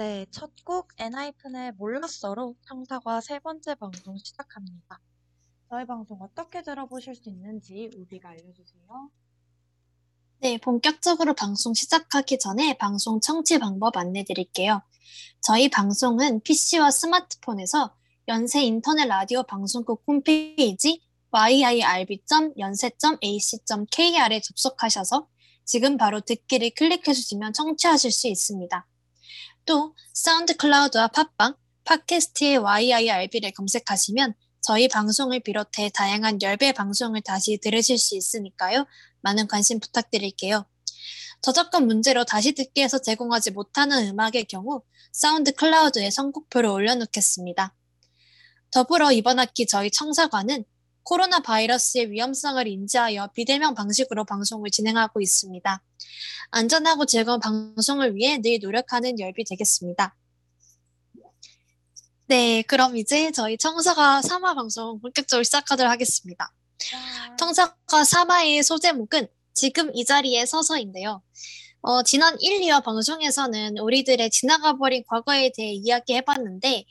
네, 첫 곡 엔하이픈의 몰랐어로 청사과 세 번째 방송 시작합니다. 저희 방송 어떻게 들어보실 수 있는지 우비가 알려주세요. 네, 본격적으로 방송 시작하기 전에 방송 청취 방법 안내 드릴게요. 저희 방송은 PC와 스마트폰에서 연세 인터넷 라디오 방송국 홈페이지 yirb.연세.ac.kr에 접속하셔서 지금 바로 듣기를 클릭해 주시면 청취하실 수 있습니다. 또 SoundCloud와 팟빵, 팟캐스트의 yirb를 검색하시면 저희 방송을 비롯해 다양한 10배 방송을 다시 들으실 수 있으니까요. 많은 관심 부탁드릴게요. 저작권 문제로 다시 듣기에서 제공하지 못하는 음악의 경우 SoundCloud에 선곡표를 올려놓겠습니다. 더불어 이번 학기 저희 청사관은 코로나 바이러스의 위험성을 인지하여 비대면 방식으로 방송을 진행하고 있습니다. 안전하고 즐거운 방송을 위해 늘 노력하는 열비 되겠습니다. 네, 그럼 이제 저희 청사가 3화 방송 본격적으로 시작하도록 하겠습니다. 청사과 3화의 소제목은 지금 이 자리에 서서인데요. 어, 지난 1, 2화 방송에서는 우리들의 지나가버린 과거에 대해 이야기해봤는데,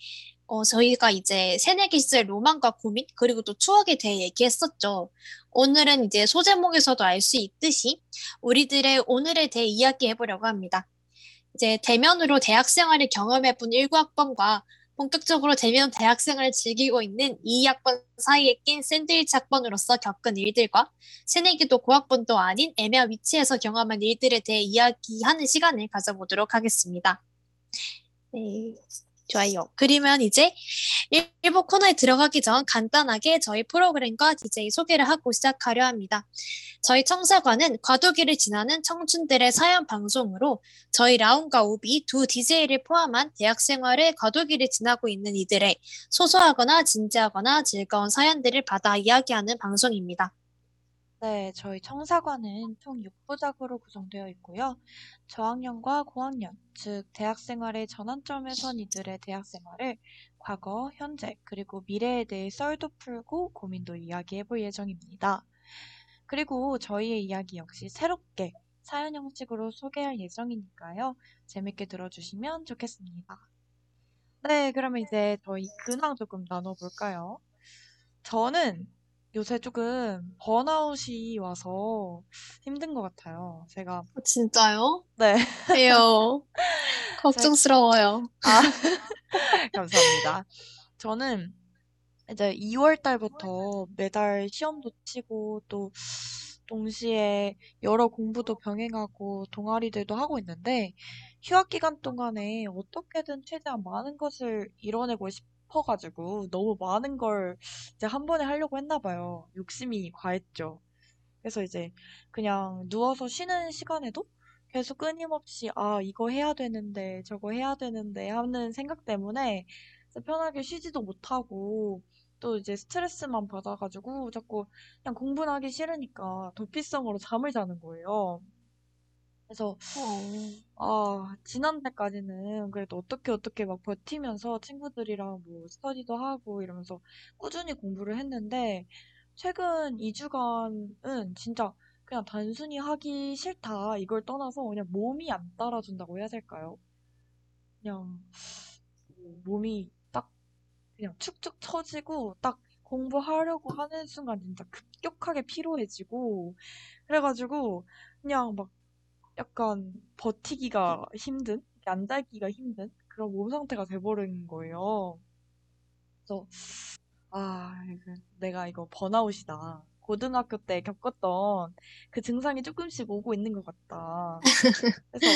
어, 저희가 이제 새내기 시절 로망과 고민, 그리고 또 추억에 대해 얘기했었죠. 오늘은 이제 소제목에서도 알 수 있듯이 우리들의 오늘에 대해 이야기해보려고 합니다. 이제 대면으로 대학 생활을 경험해본 19학번과 본격적으로 대면 대학생활을 즐기고 있는 2학번 사이에 낀 샌드위치 학번으로서 겪은 일들과 새내기도 고학번도 아닌 애매한 위치에서 경험한 일들에 대해 이야기하는 시간을 가져보도록 하겠습니다. 네, 좋아요. 그러면 이제 1부 코너에 들어가기 전 간단하게 저희 프로그램과 DJ 소개를 하고 시작하려 합니다. 저희 청사관은 과도기를 지나는 청춘들의 사연 방송으로 저희 라운과 오비 두 DJ를 포함한 대학 생활의 과도기를 지나고 있는 이들의 소소하거나 진지하거나 즐거운 사연들을 받아 이야기하는 방송입니다. 네, 저희 청사관은 총 6부작으로 구성되어 있고요. 저학년과 고학년, 즉 대학 생활의 전환점에 선 이들의 대학 생활을 과거, 현재, 그리고 미래에 대해 썰도 풀고 고민도 이야기해 볼 예정입니다. 그리고 저희의 이야기 역시 새롭게 사연 형식으로 소개할 예정이니까요. 재밌게 들어주시면 좋겠습니다. 네, 그러면 이제 저희 근황 조금 나눠볼까요? 저는 요새 조금 번아웃이 와서 힘든 것 같아요. 제가, 어, 진짜요? 네, 왜요? 걱정스러워요. 아, 감사합니다. 저는 이제 2월 달부터 매달 시험도 치고 또 동시에 여러 공부도 병행하고 동아리들도 하고 있는데 휴학 기간 동안에 어떻게든 최대한 많은 것을 이뤄내고 싶 어가지고 너무 많은 걸 이제 한 번에 하려고 했나 봐요. 욕심이 과했죠. 그래서 이제 그냥 누워서 쉬는 시간에도 계속 끊임없이 아, 이거 해야 되는데 저거 해야 되는데 하는 생각 때문에 편하게 쉬지도 못하고 또 이제 스트레스만 받아가지고 자꾸 그냥 공부는 하기 싫으니까 도피성으로 잠을 자는 거예요. 그래서 어, 아 지난달까지는 그래도 어떻게 어떻게 막 버티면서 친구들이랑 뭐 스터디도 하고 이러면서 꾸준히 공부를 했는데 최근 2주간은 진짜 그냥 단순히 하기 싫다 이걸 떠나서 그냥 몸이 안 따라준다고 해야 될까요? 그냥 뭐 몸이 딱 그냥 축축 처지고 딱 공부하려고 하는 순간 진짜 급격하게 피로해지고 그래가지고 그냥 막 약간 버티기가 힘든 앉아 있기가 힘든 그런 몸 상태가 돼버린 거예요. 그래서 아 내가 이거 번아웃이다. 고등학교 때 겪었던 그 증상이 조금씩 오고 있는 것 같다. 그래서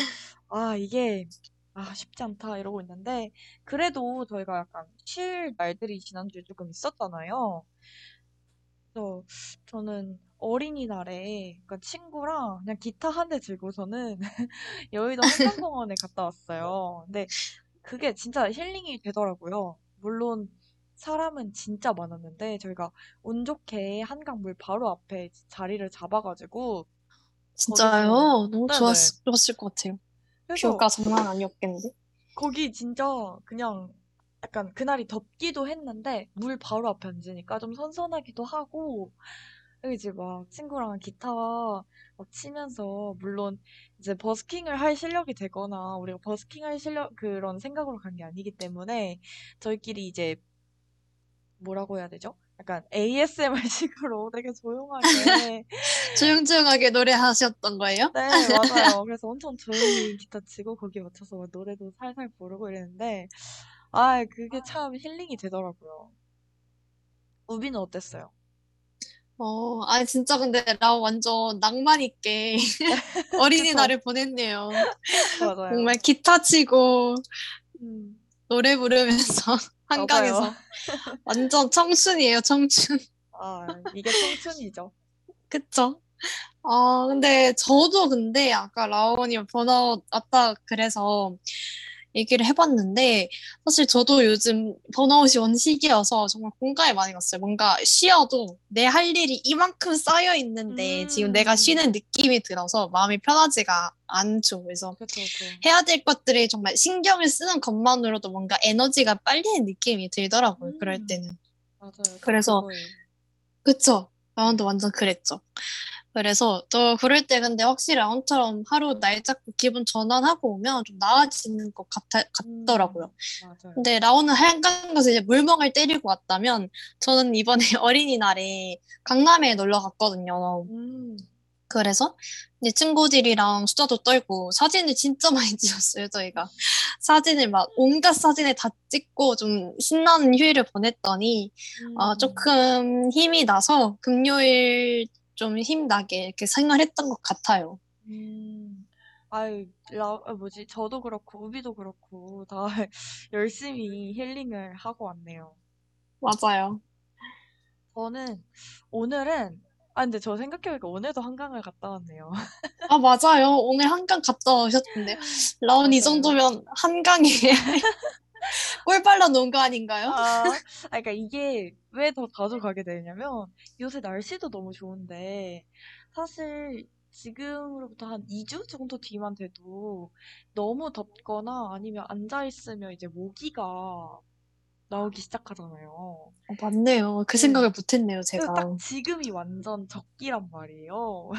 아 이게 아 쉽지 않다 이러고 있는데 그래도 저희가 약간 쉴 날들이 지난주에 조금 있었잖아요. 그래서 저는 어린이날에 그러니까 친구랑 그냥 기타 한 대 들고서는 여의도 한강공원에 갔다 왔어요. 근데 그게 진짜 힐링이 되더라고요. 물론 사람은 진짜 많았는데 저희가 운 좋게 한강물 바로 앞에 자리를 잡아가지고 진짜요? 거기서 너무 좋았, 네네. 좋았을 것 같아요. 뷰가 장난 아니었겠는데? 거기 진짜 그냥 약간 그날이 덥기도 했는데 물 바로 앞에 앉으니까 좀 선선하기도 하고 이제 막 친구랑 기타 막 치면서 물론 이제 버스킹을 할 실력이 되거나 우리가 버스킹 할 실력 그런 생각으로 간 게 아니기 때문에 저희끼리 이제 뭐라고 해야 되죠? 약간 ASMR 식으로 되게 조용하게 조용조용하게 노래하셨던 거예요? 네 맞아요. 그래서 엄청 조용히 기타 치고 거기에 맞춰서 막 노래도 살살 부르고 이랬는데 아 그게 참 힐링이 되더라고요. 우비는 어땠어요? 어, 아, 진짜 근데 나 완전 낭만 있게 어린이날을 보냈네요. 맞아요. 정말 기타 치고 음, 노래 부르면서 한강에서. 완전 청춘이에요, 청춘. 아 이게 청춘이죠. 그쵸? 아, 근데 저도 근데 아까 라온이 번아웃 왔다 그래서 얘기를 해봤는데 사실 저도 요즘 번아웃이 온 시기여서 정말 공감이 많이 갔어요. 뭔가 쉬어도 내 할 일이 이만큼 쌓여 있는데 지금 내가 음. 쉬는 느낌이 들어서 마음이 편하지가 않죠. 그래서 그쵸 그쵸. 해야 될 것들이 정말 신경을 쓰는 것만으로도 뭔가 에너지가 빨리는 느낌이 들더라고요. 그럴 음. 때는. 맞아요. 그래서. 그쵸? 라운드 완전 그랬죠. 그래서 저 그럴 때 근데 확실히 라운처럼 하루 날 잡고 기분 전환하고 오면 좀 나아지는 것 같아, 같더라고요. 음, 맞아요. 근데 라온은 한강 가서 이제 물멍을 때리고 왔다면 저는 이번에 어린이날에 강남에 놀러 갔거든요. 음, 그래서 이제 친구들이랑 수다도 떨고 사진을 진짜 많이 찍었어요, 저희가. 사진을 막 온갖 사진을 다 찍고 좀 신나는 휴일을 보냈더니 아, 음, 조금 힘이 나서 금요일 좀 힘나게 이렇게 생활했던 것 같아요. 음, 아유, 라, 아, 뭐지? 저도 그렇고, 우비도 그렇고, 다 열심히 힐링을 하고 왔네요. 맞아요. 저는, 오늘은, 아, 근데 저 생각해보니까 오늘도 한강을 갔다 왔네요. 아, 맞아요. 오늘 한강 갔다 오셨던데. 라온 이. 정도면 한강에 꿀 발라 놓은 거 아닌가요? 아, 아, 그러니까 이게 왜 더 자주 가게 되냐면 요새 날씨도 너무 좋은데 사실 지금으로부터 한 2주 정도 뒤만 돼도 너무 덥거나 아니면 앉아 있으면 이제 모기가 나오기 시작하잖아요. 어, 맞네요. 그 네. 생각을 못했네요, 제가. 딱 지금이 완전 적기란 말이에요.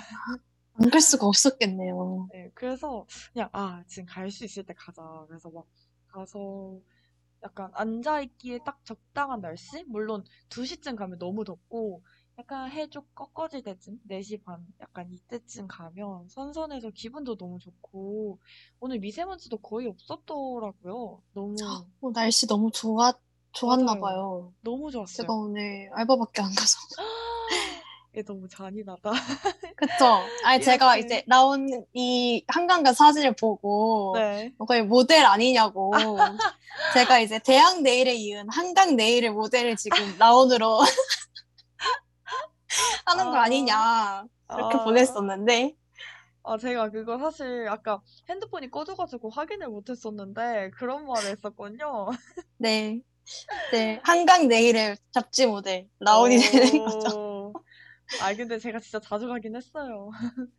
안 갈 수가 없었겠네요. 네, 그래서 그냥 아 지금 갈 수 있을 때 가자. 그래서 막 가서 약간 앉아있기에 딱 적당한 날씨? 물론 2시쯤 가면 너무 덥고 약간 해 좀 꺾어질 때쯤 4시 반 약간 이때쯤 가면 선선해서 기분도 너무 좋고 오늘 미세먼지도 거의 없었더라고요. 너무 어, 날씨 너무 좋았, 좋았나 맞아요. 봐요. 너무 좋았어요. 제가 오늘 알바밖에 안 가서. 너무 잔인하다. 그쵸? 아니, 제가. 이제 라온이 한강 간 사진을 보고 네. 거의 모델 아니냐고. 제가 이제 대학 네일에 이은 한강 네일의 모델을 지금 라온으로 하는 거 아. 아니냐. 이렇게 아. 보냈었는데. 아, 제가 그거 사실 아까 핸드폰이 꺼져가지고 확인을 못했었는데 그런 말을 했었군요. 네. 네. 한강 네일의 잡지 모델 라온이 되는 거죠. 오. 아, 근데 제가 진짜 자주 가긴 했어요.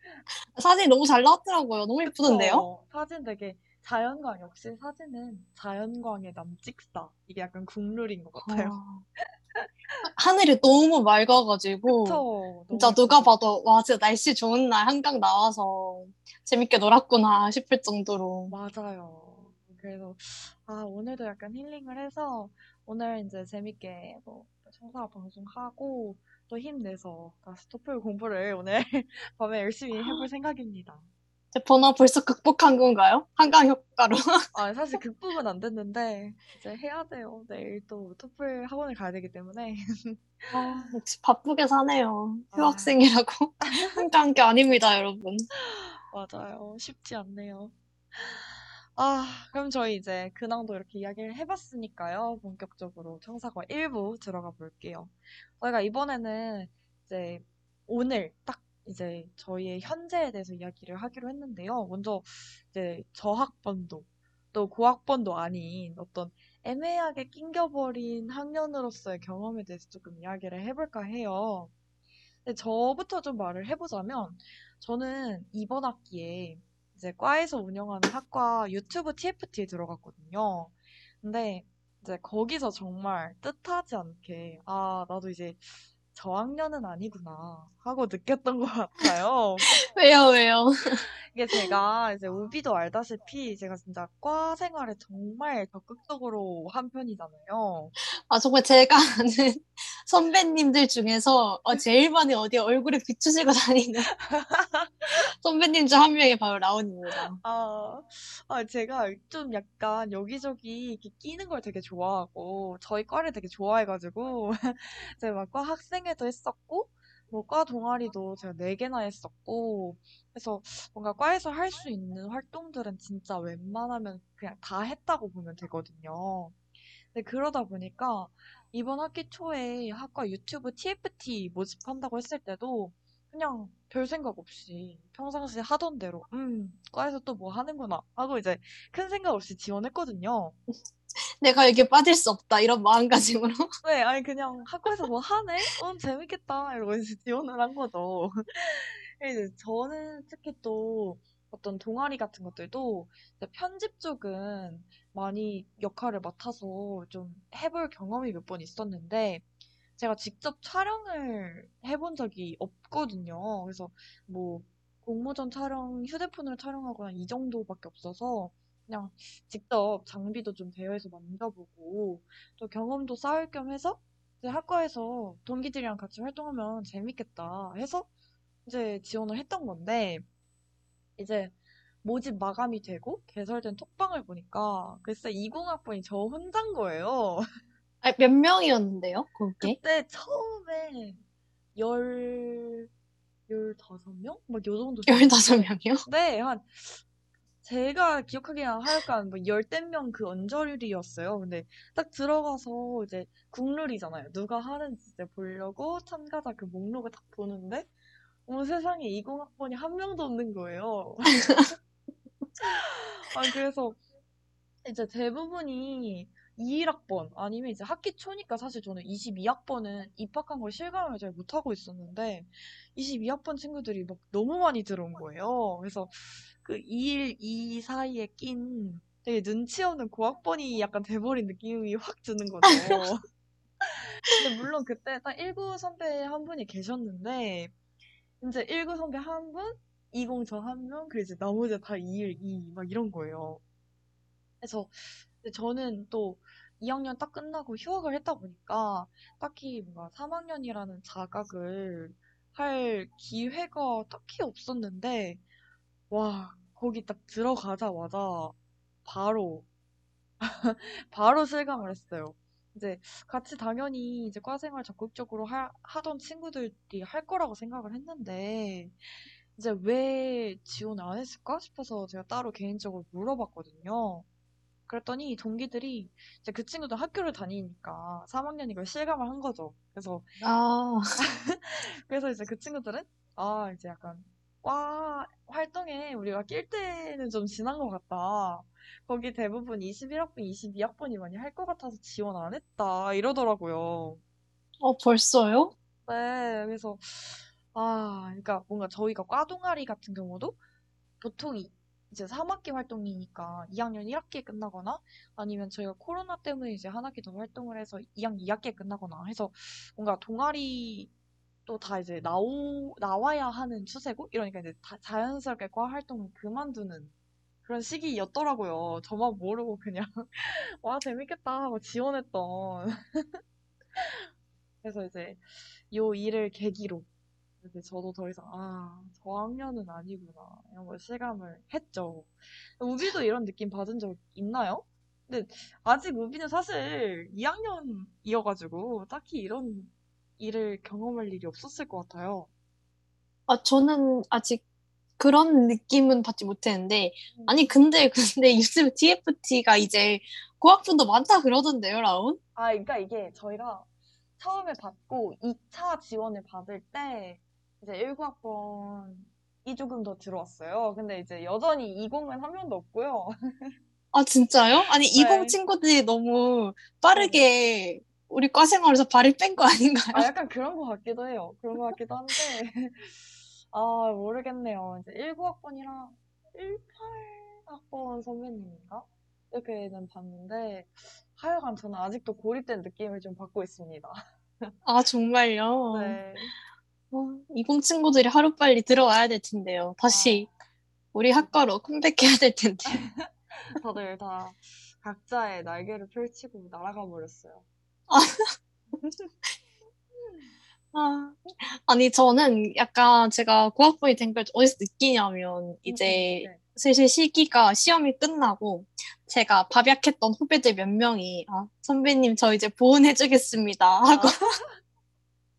사진이 너무 잘 나왔더라고요. 너무 예쁘던데요? 그쵸? 사진 되게 자연광, 역시 사진은 자연광의 남찍사. 이게 약간 국룰인 것 같아요. 아. 하늘이 너무 맑아가지고 그쵸? 진짜 너무 누가? 봐도 와 진짜 날씨 좋은 날 한강 나와서 재밌게 놀았구나 싶을 정도로 맞아요. 그래서, 아, 오늘도 약간 힐링을 해서, 오늘 이제 재밌게 뭐, 청사 방송하고, 또 힘내서 다시 토플 공부를 오늘 밤에 열심히 해볼 생각입니다. 제 번호 벌써 극복한 건가요? 한강 효과로 아, 사실 극복은 안 됐는데, 이제 해야 돼요. 내일 또 토플 학원을 가야 되기 때문에. 아, 역시 바쁘게 사네요. 아. 휴학생이라고 한가한 게 아닙니다, 여러분. 맞아요. 쉽지 않네요. 아, 그럼 저희 이제 근황도 이렇게 이야기를 해봤으니까요. 본격적으로 청사과 1부 들어가 볼게요. 저희가 이번에는 이제 오늘 딱 이제 저희의 현재에 대해서 이야기를 하기로 했는데요. 먼저 이제 저학번도 또 고학번도 아닌 어떤 애매하게 낑겨버린 학년으로서의 경험에 대해서 조금 이야기를 해볼까 해요. 근데 저부터 좀 말을 해보자면 저는 이번 학기에 이제 과에서 운영하는 학과 유튜브 TFT에 들어갔거든요. 근데 이제 거기서 정말 뜻하지 않게 아 나도 이제 저학년은 아니구나 하고 느꼈던 것 같아요. 왜요, 왜요? 이게 제가 이제 우비도 알다시피 제가 진짜 과 생활에 정말 적극적으로 한 편이잖아요. 아, 정말 제가 아는 선배님들 중에서 어, 제일 많이 어디 얼굴에 비추시고 다니는 선배님 중 한 명이 바로 라온입니다. 아, 아, 제가 좀 약간 여기저기 이렇게 끼는 걸 되게 좋아하고, 저희 과를 되게 좋아해가지고, 제가 막과 학생 회도 했었고, 뭐 과 동아리도 제가 네 개나 했었고, 그래서 뭔가 과에서 할 수 있는 활동들은 진짜 웬만하면 그냥 다 했다고 보면 되거든요. 근데 그러다 보니까 이번 학기 초에 학과 유튜브 TFT 모집한다고 했을 때도 그냥 별 생각 없이 평상시 하던 대로 음 과에서 또 뭐 하는구나 하고 이제 큰 생각 없이 지원했거든요. 내가 여기에 빠질 수 없다 이런 마음가짐으로. 네, 아니 그냥 학과에서 뭐 하네? 어 재밌겠다 이러고 이제 지원을 한 거죠. 이제 저는 특히 또 어떤 동아리 같은 것들도 편집 쪽은 많이 역할을 맡아서 좀 해볼 경험이 몇 번 있었는데 제가 직접 촬영을 해본 적이 없거든요. 그래서 뭐 공모전 촬영, 휴대폰으로 촬영하거나 이 정도밖에 없어서 그냥 직접 장비도 좀 대여해서 만져보고 또 경험도 쌓을 겸 해서 이제 학과에서 동기들이랑 같이 활동하면 재밌겠다 해서 이제 지원을 했던 건데 이제 모집 마감이 되고 개설된 톡방을 보니까 글쎄 20학번이 저 혼자인 거예요. 아, 몇 명이었는데요, 그게? 그때 처음에 열, 열다섯 명? 막 요 정도 15명이요? 네, 한, 제가 기억하기에는 하여간 뭐 열댓 명그 언저리였어요. 근데 딱 들어가서 이제 국룰이잖아요. 누가 하는지 이제 보려고 참가자 그 목록을 딱 보는데, 어머 세상에 20학번이 한 명도 없는 거예요. 아, 그래서 이제 대부분이 21학번 아니면 이제 학기 초니까 사실 저는 22학번은 입학한 걸 실감을 잘 못하고 있었는데 22학번 친구들이 막 너무 많이 들어온 거예요. 그래서 그 2일, 2 사이에 낀 되게 눈치 없는 고학번이 약간 돼버린 느낌이 확 드는 거죠. 근데 물론 그때 딱 19 선배 한 분이 계셨는데 이제 19 선배 한 분, 20 저 한 명, 그리고 이제 나머지 다 2일 2막 이런 거예요. 그래서 근데 저는 또 2학년 딱 끝나고 휴학을 했다 보니까 딱히 뭔가 3학년이라는 자각을 할 기회가 딱히 없었는데, 와, 거기 딱 들어가자마자 바로, 바로 실감을 했어요. 이제 같이 당연히 이제 과 생활 적극적으로 하, 하던 친구들이 할 거라고 생각을 했는데, 이제 왜 지원 안 했을까 싶어서 제가 따로 개인적으로 물어봤거든요. 그랬더니 동기들이 이제 그 친구도 학교를 다니니까 3학년 이걸 실감을 한 거죠. 그래서 아, 그래서 이제 그 친구들은 아 이제 약간 과 활동에 우리가 낄 때는 좀 지난 것 같다. 거기 대부분 21학번, 22학번이 많이 할 것 같아서 지원 안 했다 이러더라고요. 어, 벌써요? 네, 그래서 아 그러니까 뭔가 저희가 과 동아리 같은 경우도 보통 이- 이제 3학기 활동이니까 2학년 1학기에 끝나거나 아니면 저희가 코로나 때문에 이제 한 학기 더 활동을 해서 2학년 2학기에 끝나거나 해서 뭔가 동아리 또 다 이제 나오, 나와야 하는 추세고 이러니까 이제 다 자연스럽게 과 활동을 그만두는 그런 시기였더라고요. 저만 모르고 그냥 와 재밌겠다 하고 지원했던 그래서 이제 요 일을 계기로 이제 저도 더 이상 아 저학년은 아니구나 이런 걸 실감을 했죠. 우비도 이런 느낌 받은 적 있나요? 근데 아직 우비는 사실 2학년이어가지고 딱히 이런 일을 경험할 일이 없었을 것 같아요. 아, 저는 아직 그런 느낌은 받지 못했는데, 아니, 근데, 근데 요즘 TFT가 이제 고학번도 많다 그러던데요, 라온? 아, 그러니까 이게 저희가 처음에 받고 2차 지원을 받을 때 이제 19학번이 조금 더 들어왔어요. 근데 이제 여전히 20은 한 명도 없고요. 아, 진짜요? 아니, 네. 20 친구들이 너무 빠르게 우리 과 생활에서 발을 뺀 거 아닌가요? 아, 약간 그런 것 같기도 해요. 그런 것 같기도 한데, 아, 모르겠네요. 이제 19학번이랑 18학번 선배님인가? 이렇게는 봤는데, 하여간 저는 아직도 고립된 느낌을 좀 받고 있습니다. 아, 정말요? 네. 어, 이공 친구들이 하루빨리 들어와야 될 텐데요. 다시 우리 학과로 컴백해야 될 텐데. 다들 다 각자의 날개를 펼치고 날아가 버렸어요. 아, 아니, 저는 약간 제가 고학번이 된 걸 어디서 느끼냐면, 이제 네. 슬슬 시기가 시험이 끝나고, 제가 밥약했던 후배들 몇 명이, 아, 선배님, 저 이제 보은해주겠습니다. 하고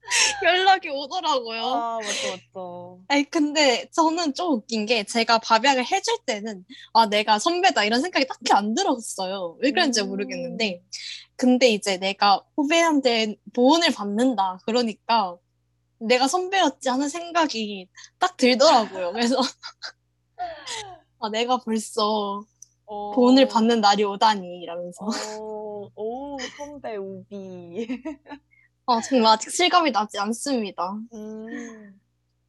연락이 오더라고요. 아, 맞죠, 맞죠. 아니, 근데 저는 좀 웃긴 게 제가 밥약을 해줄 때는 아, 내가 선배다 이런 생각이 딱히 안 들었어요. 왜 그런지 음. 모르겠는데. 근데 이제 내가 후배한테 보온을 받는다. 그러니까 내가 선배였지 하는 생각이 딱 들더라고요. 그래서 아, 내가 벌써 어, 보온을 받는 날이 오다니 이러면서. 어, 오, 선배 우비. 아, 정말 아직 실감이 나지 않습니다. 음.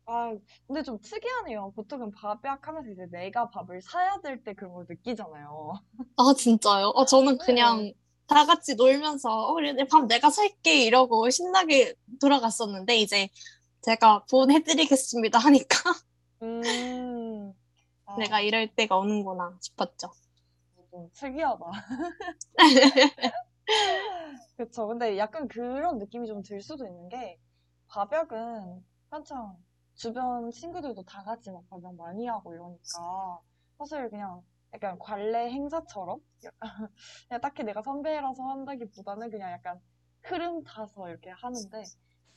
아, 근데 좀 특이하네요. 보통은 밥약 하면서 이제 내가 밥을 사야 될 때 그런 걸 느끼잖아요. 아, 진짜요? 어, 저는 네. 그냥 다 같이 놀면서, 어, 그래, 밥 내가 살게, 이러고 신나게 돌아갔었는데, 이제 제가 보온해드리겠습니다 하니까 음. 아, 내가 이럴 때가 오는구나 싶었죠. 좀 특이하다. 그쵸. 근데 약간 그런 느낌이 좀 들 수도 있는 게, 밥약은 한창 주변 친구들도 다 같이 막 밥약 많이 하고 이러니까, 사실 그냥 약간 관례 행사처럼, 그냥 딱히 내가 선배라서 한다기보다는 그냥 약간 흐름 타서 이렇게 하는데,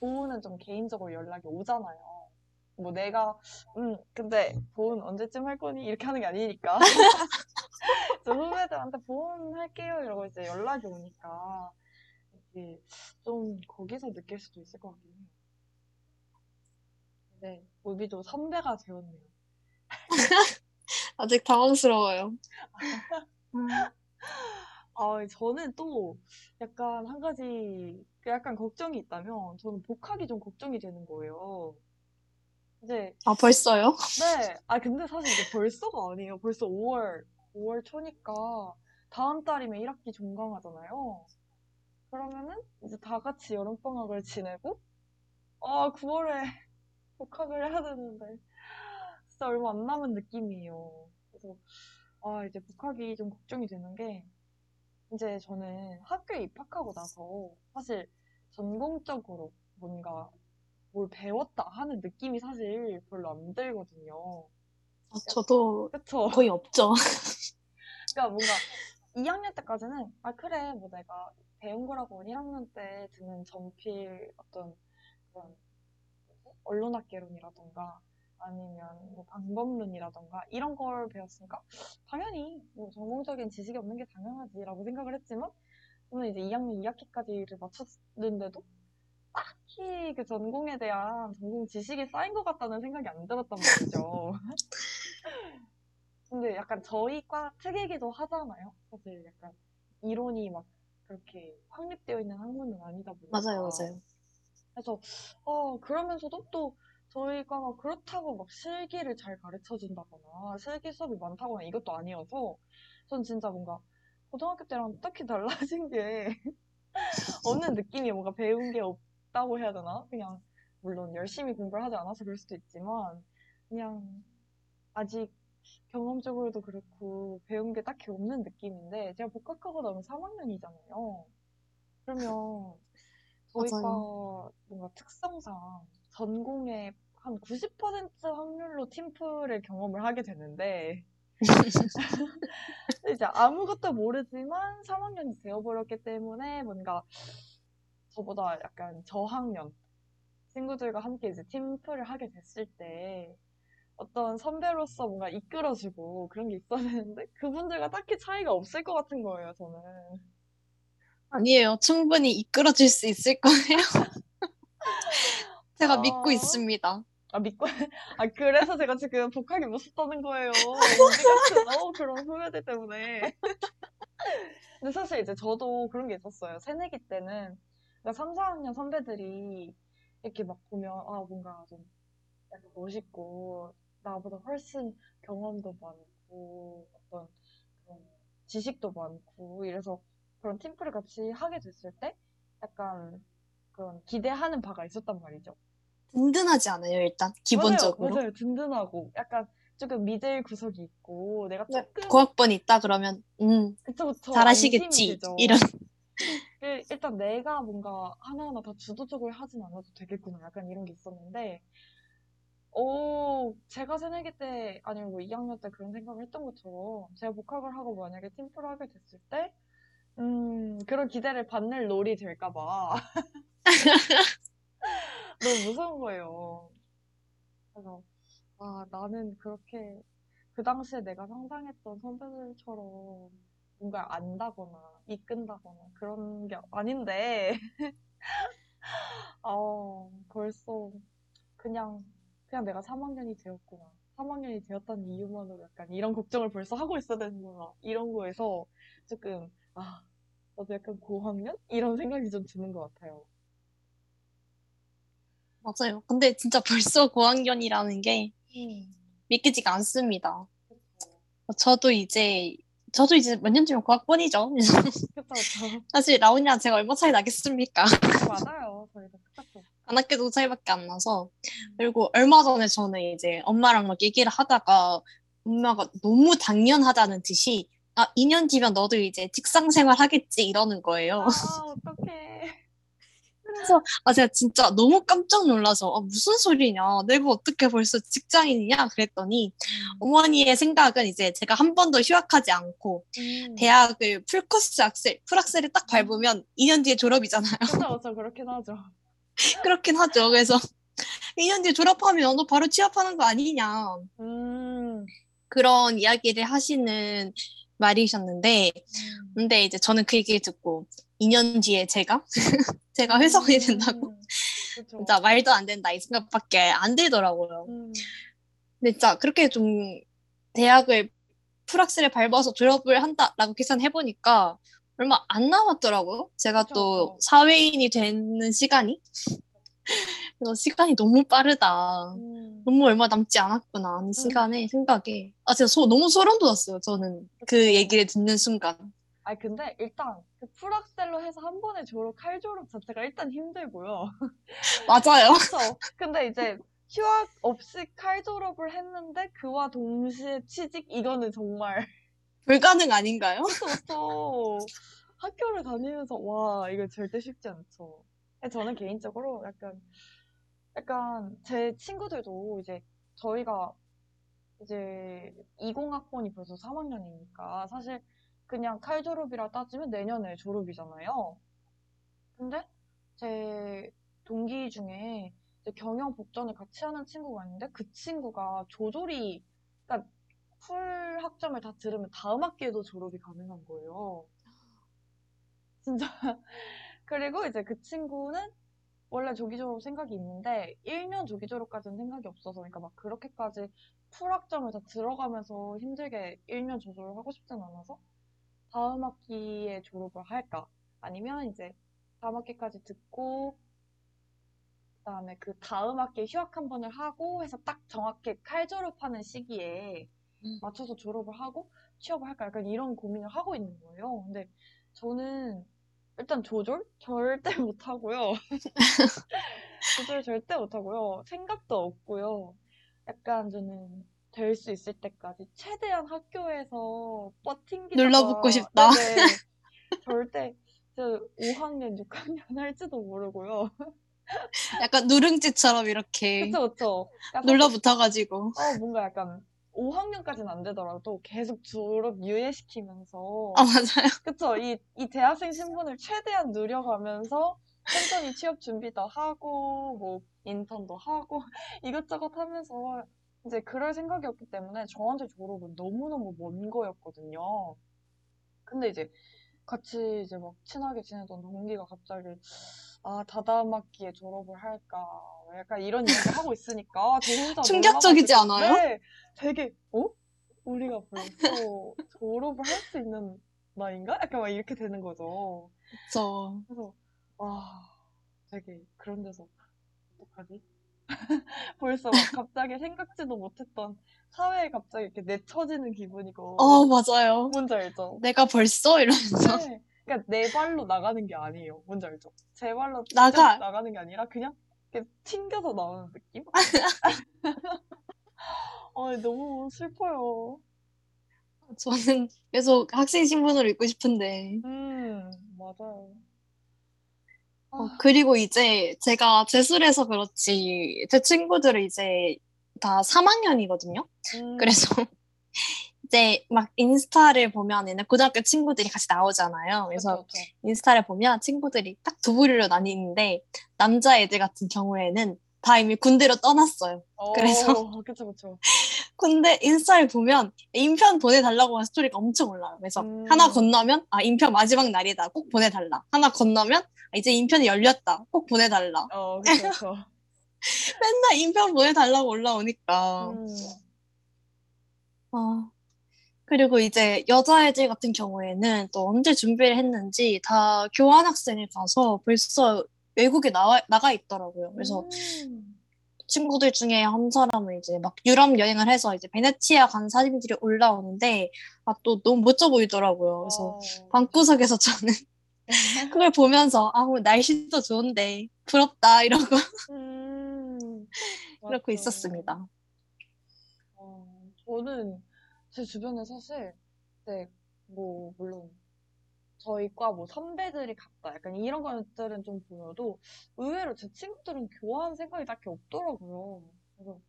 보은은 좀 개인적으로 연락이 오잖아요. 뭐 내가, 음, 근데 보은 언제쯤 할 거니? 이렇게 하는 게 아니니까. 저 후배들한테 보험 할게요 이러고 이제 연락이 오니까 이게 좀 거기서 느낄 수도 있을 것 같긴 해요. 네, 우비도 선배가 되었네요. 아직 당황스러워요. 음, 아, 저는 또 약간 한 가지 그 약간 걱정이 있다면 저는 복학이 좀 걱정이 되는 거예요. 이제 아, 벌써요? 네, 아 근데 사실 이게 벌써가 아니에요. 벌써 5월 5월 초니까 다음 달이면 1학기 종강하잖아요. 그러면은 이제 다 같이 여름방학을 지내고 아 9월에 복학을 해야 되는데 진짜 얼마 안 남은 느낌이에요. 그래서 아 이제 복학이 좀 걱정이 되는 게 이제 저는 학교에 입학하고 나서 사실 전공적으로 뭔가 뭘 배웠다 하는 느낌이 사실 별로 안 들거든요. 아, 저도 그쵸? 거의 없죠. 그러니까 뭔가 2학년 때까지는 아 그래 뭐 내가 배운 거라고 1학년 때 듣는 전필 어떤 그런? 언론학개론이라던가 아니면 뭐 방법론이라던가 이런 걸 배웠으니까 당연히 뭐 전공적인 지식이 없는 게 당연하지라고 생각을 했지만 저는 이제 2학년 2학기까지를 마쳤는데도 딱히 그 전공에 대한 전공 지식이 쌓인 것 같다는 생각이 안 들었단 말이죠. 근데 약간 저희 과 특이기도 하잖아요. 사실 약간 이론이 막 그렇게 확립되어 있는 학문은 아니다 보니까. 맞아요, 맞아요. 그래서 어 그러면서도 또 저희 과가 그렇다고 막 실기를 잘 가르쳐 준다거나 실기 수업이 많다거나 이것도 아니어서 전 진짜 뭔가 고등학교 때랑 딱히 달라진 게 없는 느낌이 뭔가 배운 게 없다고 해야 되나? 그냥 물론 열심히 공부를 하지 않아서 그럴 수도 있지만 그냥 아직 경험적으로도 그렇고 배운 게 딱히 없는 느낌인데 제가 복학하고 나면 3학년이잖아요. 그러면 저희가 맞아요. 뭔가 특성상 전공의 한 90% 확률로 팀플을 경험을 하게 되는데 이제 아무것도 모르지만 3학년이 되어버렸기 때문에 뭔가 저보다 약간 저학년 친구들과 함께 이제 팀플을 하게 됐을 때 어떤 선배로서 뭔가 이끌어주고 그런 게 있어야 되는데 그분들과 딱히 차이가 없을 것 같은 거예요, 저는. 아니에요. 충분히 이끌어줄 수 있을 거예요. 제가 아. 믿고 있습니다. 아, 믿고, 아, 그래서 제가 지금 복학이 무섭다는 거예요. 우리 같은, 어, 그런 후배들 때문에. 근데 사실 이제 저도 그런 게 있었어요. 새내기 때는, 그러니까 3, 4학년 선배들이 이렇게 막 보면, 아, 뭔가 좀 약간 멋있고, 나보다 훨씬 경험도 많고, 어떤 그런 지식도 많고, 이래서 그런 팀플을 같이 하게 됐을 때, 약간 그런 기대하는 바가 있었단 말이죠. 든든하지 않아요, 일단, 기본적으로. 맞아요, 맞아요. 든든하고 약간 조금 믿을 구석이 있고 내가 네, 조금 고학번이 있다 그러면, 음, 그쵸 그쵸 잘하시겠지. 이런. 일- 일단 내가 뭔가 하나하나 다 주도적으로 하진 않아도 되겠구나. 약간 이런 게 있었는데, 오, 제가 새내기 때, 아니면 뭐 2학년 때 그런 생각을 했던 것처럼, 제가 복학을 하고 만약에 팀플을 하게 됐을 때, 음, 그런 기대를 받는 롤이 될까봐. 너무 무서운 거예요. 그래서, 아, 나는 그렇게, 그 당시에 내가 상상했던 선배들처럼 뭔가 안다거나 이끈다거나 그런 게 아닌데, 어, 벌써 그냥, 그냥 내가 3학년이 되었구나. 3학년이 되었다는 이유만으로 약간 이런 걱정을 벌써 하고 있어야 되는구나. 이런 거에서 조금, 아, 나도 약간 고학년? 이런 생각이 좀 드는 것 같아요. 맞아요. 근데 진짜 벌써 고학년이라는 게 음, 믿기지가 않습니다. 그쵸. 저도 이제, 저도 이제 몇 년 뒤면 고학번이죠. 그쵸, 그쵸. 사실 라온이랑 제가 얼마 차이 나겠습니까? 맞아요. 저희도 똑같죠. 안 학교도 차이밖에 안 나서. 그리고 얼마 전에 저는 이제 엄마랑 막 얘기를 하다가 엄마가 너무 당연하다는 듯이 아, 2년 뒤면 너도 이제 직장 생활 하겠지 이러는 거예요. 아, 어떡해. 그래서 아, 제가 진짜 너무 깜짝 놀라서 아, 무슨 소리냐. 내가 어떻게 벌써 직장인이냐 그랬더니 어머니의 생각은 이제 제가 한 번도 휴학하지 않고 음, 대학을 풀코스 학생, 풀학생을 딱 밟으면 2년 뒤에 졸업이잖아요. 그쵸, 그쵸. 그렇긴 하죠. 그렇긴 하죠. 그래서 2년 뒤에 졸업하면 너 바로 취업하는 거 아니냐. 음, 그런 이야기를 하시는 말이셨는데, 음. 근데 이제 저는 그 얘기를 듣고 2년 뒤에 제가 제가 회사원이 된다고 음, 그쵸. 진짜 말도 안 된다 이 생각밖에 안 들더라고요. 음, 근데 진짜 그렇게 좀 대학을 풀학스를 밟아서 졸업을 한다라고 계산해 보니까 얼마 안 남았더라고요. 제가 그쵸, 또. 사회인이 되는 시간이 그래서 시간이 너무 빠르다. 음, 너무 얼마 남지 않았구나 하는 시간에 생각에 아 진짜 소, 너무 소름 돋았어요. 저는 그. 얘기를 듣는 순간. 아니, 근데 일단, 그 풀악셀로 해서 한 번에 졸업, 칼 졸업 자체가 일단 힘들고요. 맞아요. 그쵸? 근데 이제 휴학 없이 칼 졸업을 했는데 그와 동시에 취직? 이거는 정말. 불가능 아닌가요? 그쵸. 학교를 다니면서, 와, 이거 절대 쉽지 않죠. 저는 개인적으로 약간, 약간 제 친구들도 이제 저희가 이제 20학번이 벌써 3학년이니까 사실 그냥 칼 졸업이라 따지면 내년에 졸업이잖아요. 근데 제 동기 중에 경영 복전을 같이 하는 친구가 있는데 그 친구가 조졸이 그러니까 풀 학점을 다 들으면 다음 학기에도 졸업이 가능한 거예요. 진짜. 그리고 이제 그 친구는 원래 조기 졸업 생각이 있는데 1년 조기 졸업까지는 생각이 없어서 그러니까 막 그렇게까지 풀 학점을 다 들어가면서 힘들게 1년 조절을 하고 싶진 않아서 다음 학기에 졸업을 할까? 아니면 이제 다음 학기까지 듣고 그다음에 그 다음 학기에 휴학 한 번을 하고 해서 딱 정확히 칼 졸업하는 시기에 음. 맞춰서 졸업을 하고 취업을 할까? 약간 이런 고민을 하고 있는 거예요. 근데 저는 일단 조절 절대 못 하고요. 조절 절대 못 하고요. 생각도 없고요. 약간 저는 될 수 있을 때까지 최대한 학교에서 버틴기다가 눌러붙고 싶다. 절대 저 5학년, 6학년 할지도 모르고요. 약간 누룽지처럼 이렇게 그쵸, 그쵸. 눌러붙어가지고. 어, 뭔가 약간 5학년까지는 안 되더라도 계속 졸업 유예시키면서 아 맞아요. 그쵸. 이, 이 대학생 신분을 최대한 누려가면서 천천히 취업 준비도 하고, 뭐, 인턴도 하고, 이것저것 하면서 이제 그럴 생각이었기 때문에 저한테 졸업은 너무너무 먼 거였거든요. 근데 이제 같이 이제 막 친하게 지내던 동기가 갑자기, 아, 다다음 학기에 졸업을 할까. 약간 이런 얘기를 하고 있으니까 저 혼자 충격적이지 놀라가지고, 않아요? 네, 되게, 어? 우리가 벌써 졸업을 할 수 있는 나이인가? 약간 막 이렇게 되는 거죠. 저 그래서, 와, 되게 그런 데서 어떡하지? 벌써 막 갑자기 생각지도 못했던 사회에 갑자기 이렇게 내쳐지는 기분이고. 어 맞아요. 뭔지 알죠? 내가 벌써 이러면서 네. 그러니까 내 발로 나가는 게 아니에요. 뭔지 알죠? 제 발로 나가. 나가는 게 아니라 그냥 이렇게 튕겨서 나오는 느낌? 아, 너무 슬퍼요. 저는 계속 학생 신분으로 있고 싶은데. 음, 맞아요. 어, 아, 그리고 이제 제가 재수해서 그렇지, 제 친구들은 이제 다 3학년이거든요. 음, 그래서 이제 막 인스타를 보면은 고등학교 친구들이 같이 나오잖아요. 그래서 그쵸, 그쵸. 인스타를 보면 친구들이 딱 두 부류로 나뉘는데 남자애들 같은 경우에는 다 이미 군대로 떠났어요. 그래서- 어, 그쵸, 그쵸. 근데 인스타를 보면 인편 보내달라고 한 스토리가 엄청 올라요. 그래서 음. 하나 건너면 아 인편 마지막 날이다. 꼭 보내달라. 하나 건너면 아, 이제 인편이 열렸다. 꼭 보내달라. 어, 그쵸, 그쵸. 맨날 인편 보내달라고 올라오니까. 음, 아, 그리고 이제 여자애들 같은 경우에는 또 언제 준비를 했는지 다 교환학생을 가서 벌써 외국에 나와, 나가 있더라고요. 그래서 음, 친구들 중에 한 사람은 이제 막 유럽 여행을 해서 이제 베네치아 간 사진들이 올라오는데 아, 또 너무 멋져 보이더라고요. 그래서 어, 방구석에서 저는 그걸 보면서 아, 오늘 날씨도 좋은데 부럽다 이러고 음, 그렇고 맞죠. 있었습니다. 어, 저는 제 주변에 사실, 네, 뭐, 물론, 저희 과 뭐 선배들이 갔다. 약간 이런 것들은 좀 보여도 의외로 제 친구들은 교환 생각이 딱히 없더라고요. 그래서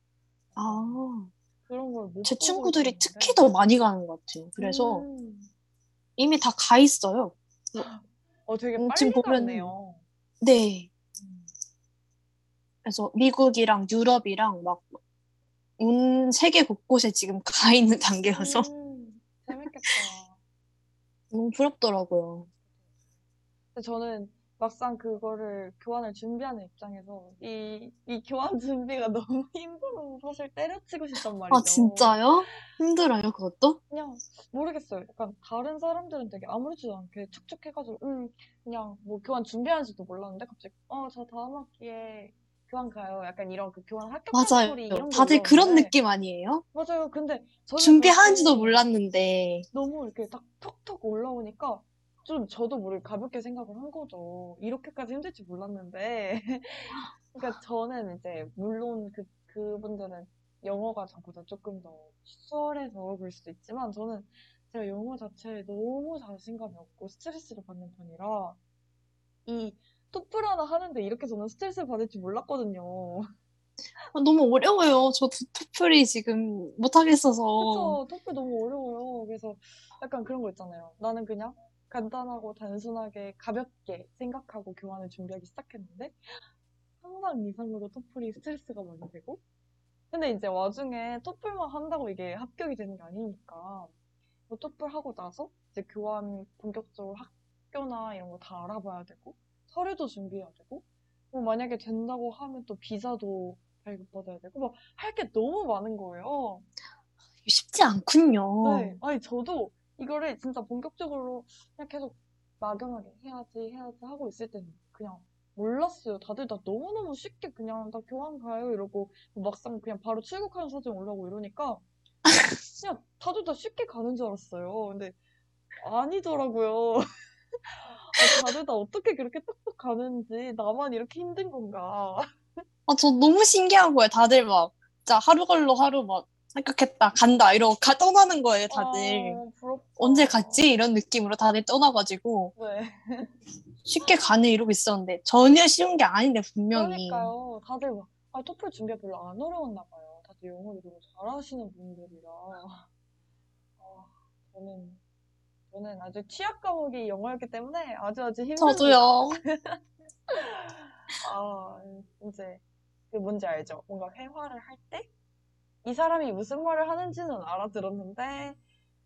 아, 그런 걸못제 보고 친구들이. 특히 더 많이 가는 것 같아요. 그래서 음, 이미 다 가 있어요. 어, 되게 음, 빨리 지금 보면은- 갔네요. 네. 음, 그래서 미국이랑 유럽이랑 막 온 세계 곳곳에 지금 가 있는 단계여서 음, 재밌겠다. 너무 부럽더라고요. 근데 저는 막상 그거를 교환을 준비하는 입장에서 이, 이 교환 준비가 너무 힘들어서 사실 때려치고 싶단 말이죠. 아, 진짜요? 힘들어요, 그것도? 그냥 모르겠어요. 약간 다른 사람들은 되게 아무렇지도 않게 촉촉해가지고 음 그냥 뭐 교환 준비하는지도 몰랐는데 갑자기 어저 다음 학기에 교환 가요. 약간 이런 그 교환 합격한 맞아요. 스토리 이런 게 다들 그런 느낌 아니에요? 맞아요. 근데 저는 준비하는지도 그렇게 몰랐는데. 너무 이렇게 딱 톡톡 올라오니까 좀 저도 모르게 가볍게 생각을 한 거죠. 이렇게까지 힘들 줄 몰랐는데. 그러니까 저는 이제 물론 그 그분들은 영어가 저보다 조금 더 수월해서 그럴 수도 있지만 저는 제가 영어 자체에 너무 자신감이 없고 스트레스를 받는 편이라 이 토플 하나 하는데 이렇게 저는 스트레스를 받을 줄 몰랐거든요. 아, 너무 어려워요. 저 토플이 지금 못하겠어서. 그쵸. 토플 너무 어려워요. 그래서 약간 그런 거 있잖아요. 나는 그냥 간단하고 단순하게 가볍게 생각하고 교환을 준비하기 시작했는데 상상 이상으로 토플이 스트레스가 많이 되고 근데 이제 와중에 토플만 한다고 이게 합격이 되는 게 아니니까 뭐 토플 하고 나서 이제 교환 본격적으로 학교나 이런 거 다 알아봐야 되고 서류도 준비해야 되고 뭐 만약에 된다고 하면 또 비자도 발급받아야 되고 막 할 게 너무 많은 거예요. 쉽지 않군요. 네. 아니, 저도 이거를 진짜 본격적으로 그냥 계속 막연하게 해야지, 해야지 하고 있을 때는 그냥 몰랐어요. 다들 다 너무너무 쉽게 그냥 나 교환 가요 이러고 막상 그냥 바로 출국하는 사진 올라오고 이러니까 그냥 다들 다 쉽게 가는 줄 알았어요. 근데 아니더라고요. 아, 다들 다 어떻게 그렇게 뚝뚝 가는지 나만 이렇게 힘든 건가. 아, 저 너무 신기한 거예요. 다들 막, 진짜 하루 걸러 하루 막, 생각했다, 간다, 이러고 가, 떠나는 거예요, 다들. 아. 언제 갔지? 이런 느낌으로 다들 떠나가지고, 네. 쉽게 가네, 이러고 있었는데, 전혀 쉬운 게 아닌데, 분명히. 그러니까요. 다들 막, 아, 토플 준비가 별로 안 어려웠나 봐요. 다들 영어를 너무 잘하시는 분들이라. 아, 저는, 저는 아주 취약 과목이 영어였기 때문에 아주 아주 힘듭니다. 저도요. 아, 이제, 그 뭔지 알죠? 뭔가 회화를 할 때, 이 사람이 무슨 말을 하는지는 알아들었는데,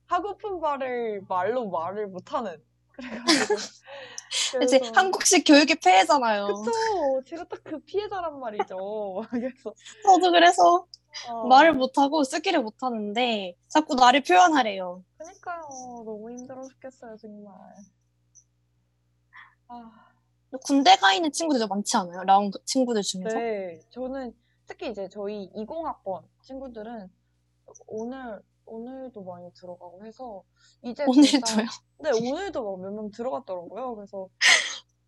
하고픈 말을 말로 말을 못하는. 그래가지고. 이제 그래서- 한국식 교육의 폐해잖아요. 그쵸. 제가 딱 그 피해자란 말이죠. 그래서, 저도 그래서 아, 말을 못하고 쓰기를 못하는데, 자꾸 나를 표현하래요. 그니까요. 너무 힘들어 죽겠어요, 정말. 아, 군대 가 있는 친구들도 많지 않아요? 라운 친구들 중에서? 네. 저는 특히 이제 저희 20학번 친구들은 오늘 오늘도 많이 들어가고 해서 이제 오늘도요? 네, 오늘도 막몇명 들어갔더라고요. 그래서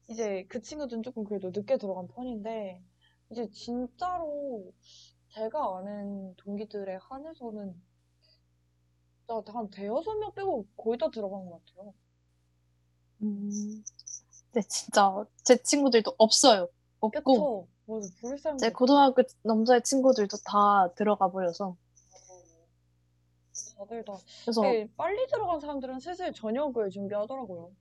이제 그 친구들은 조금 그래도 늦게 들어간 편인데 이제 진짜로 제가 아는 동기들에 한해서는 한 대여섯 명 빼고 거의 다 들어간 것 같아요. 음, 근데 진짜 제 친구들도 없어요. 없고 그쵸? 맞아, 부를 제. 고등학교 남자의 친구들도 다 들어가 버려서 다들 다 그래서 네, 빨리 들어간 사람들은 슬슬 저녁을 준비하더라고요.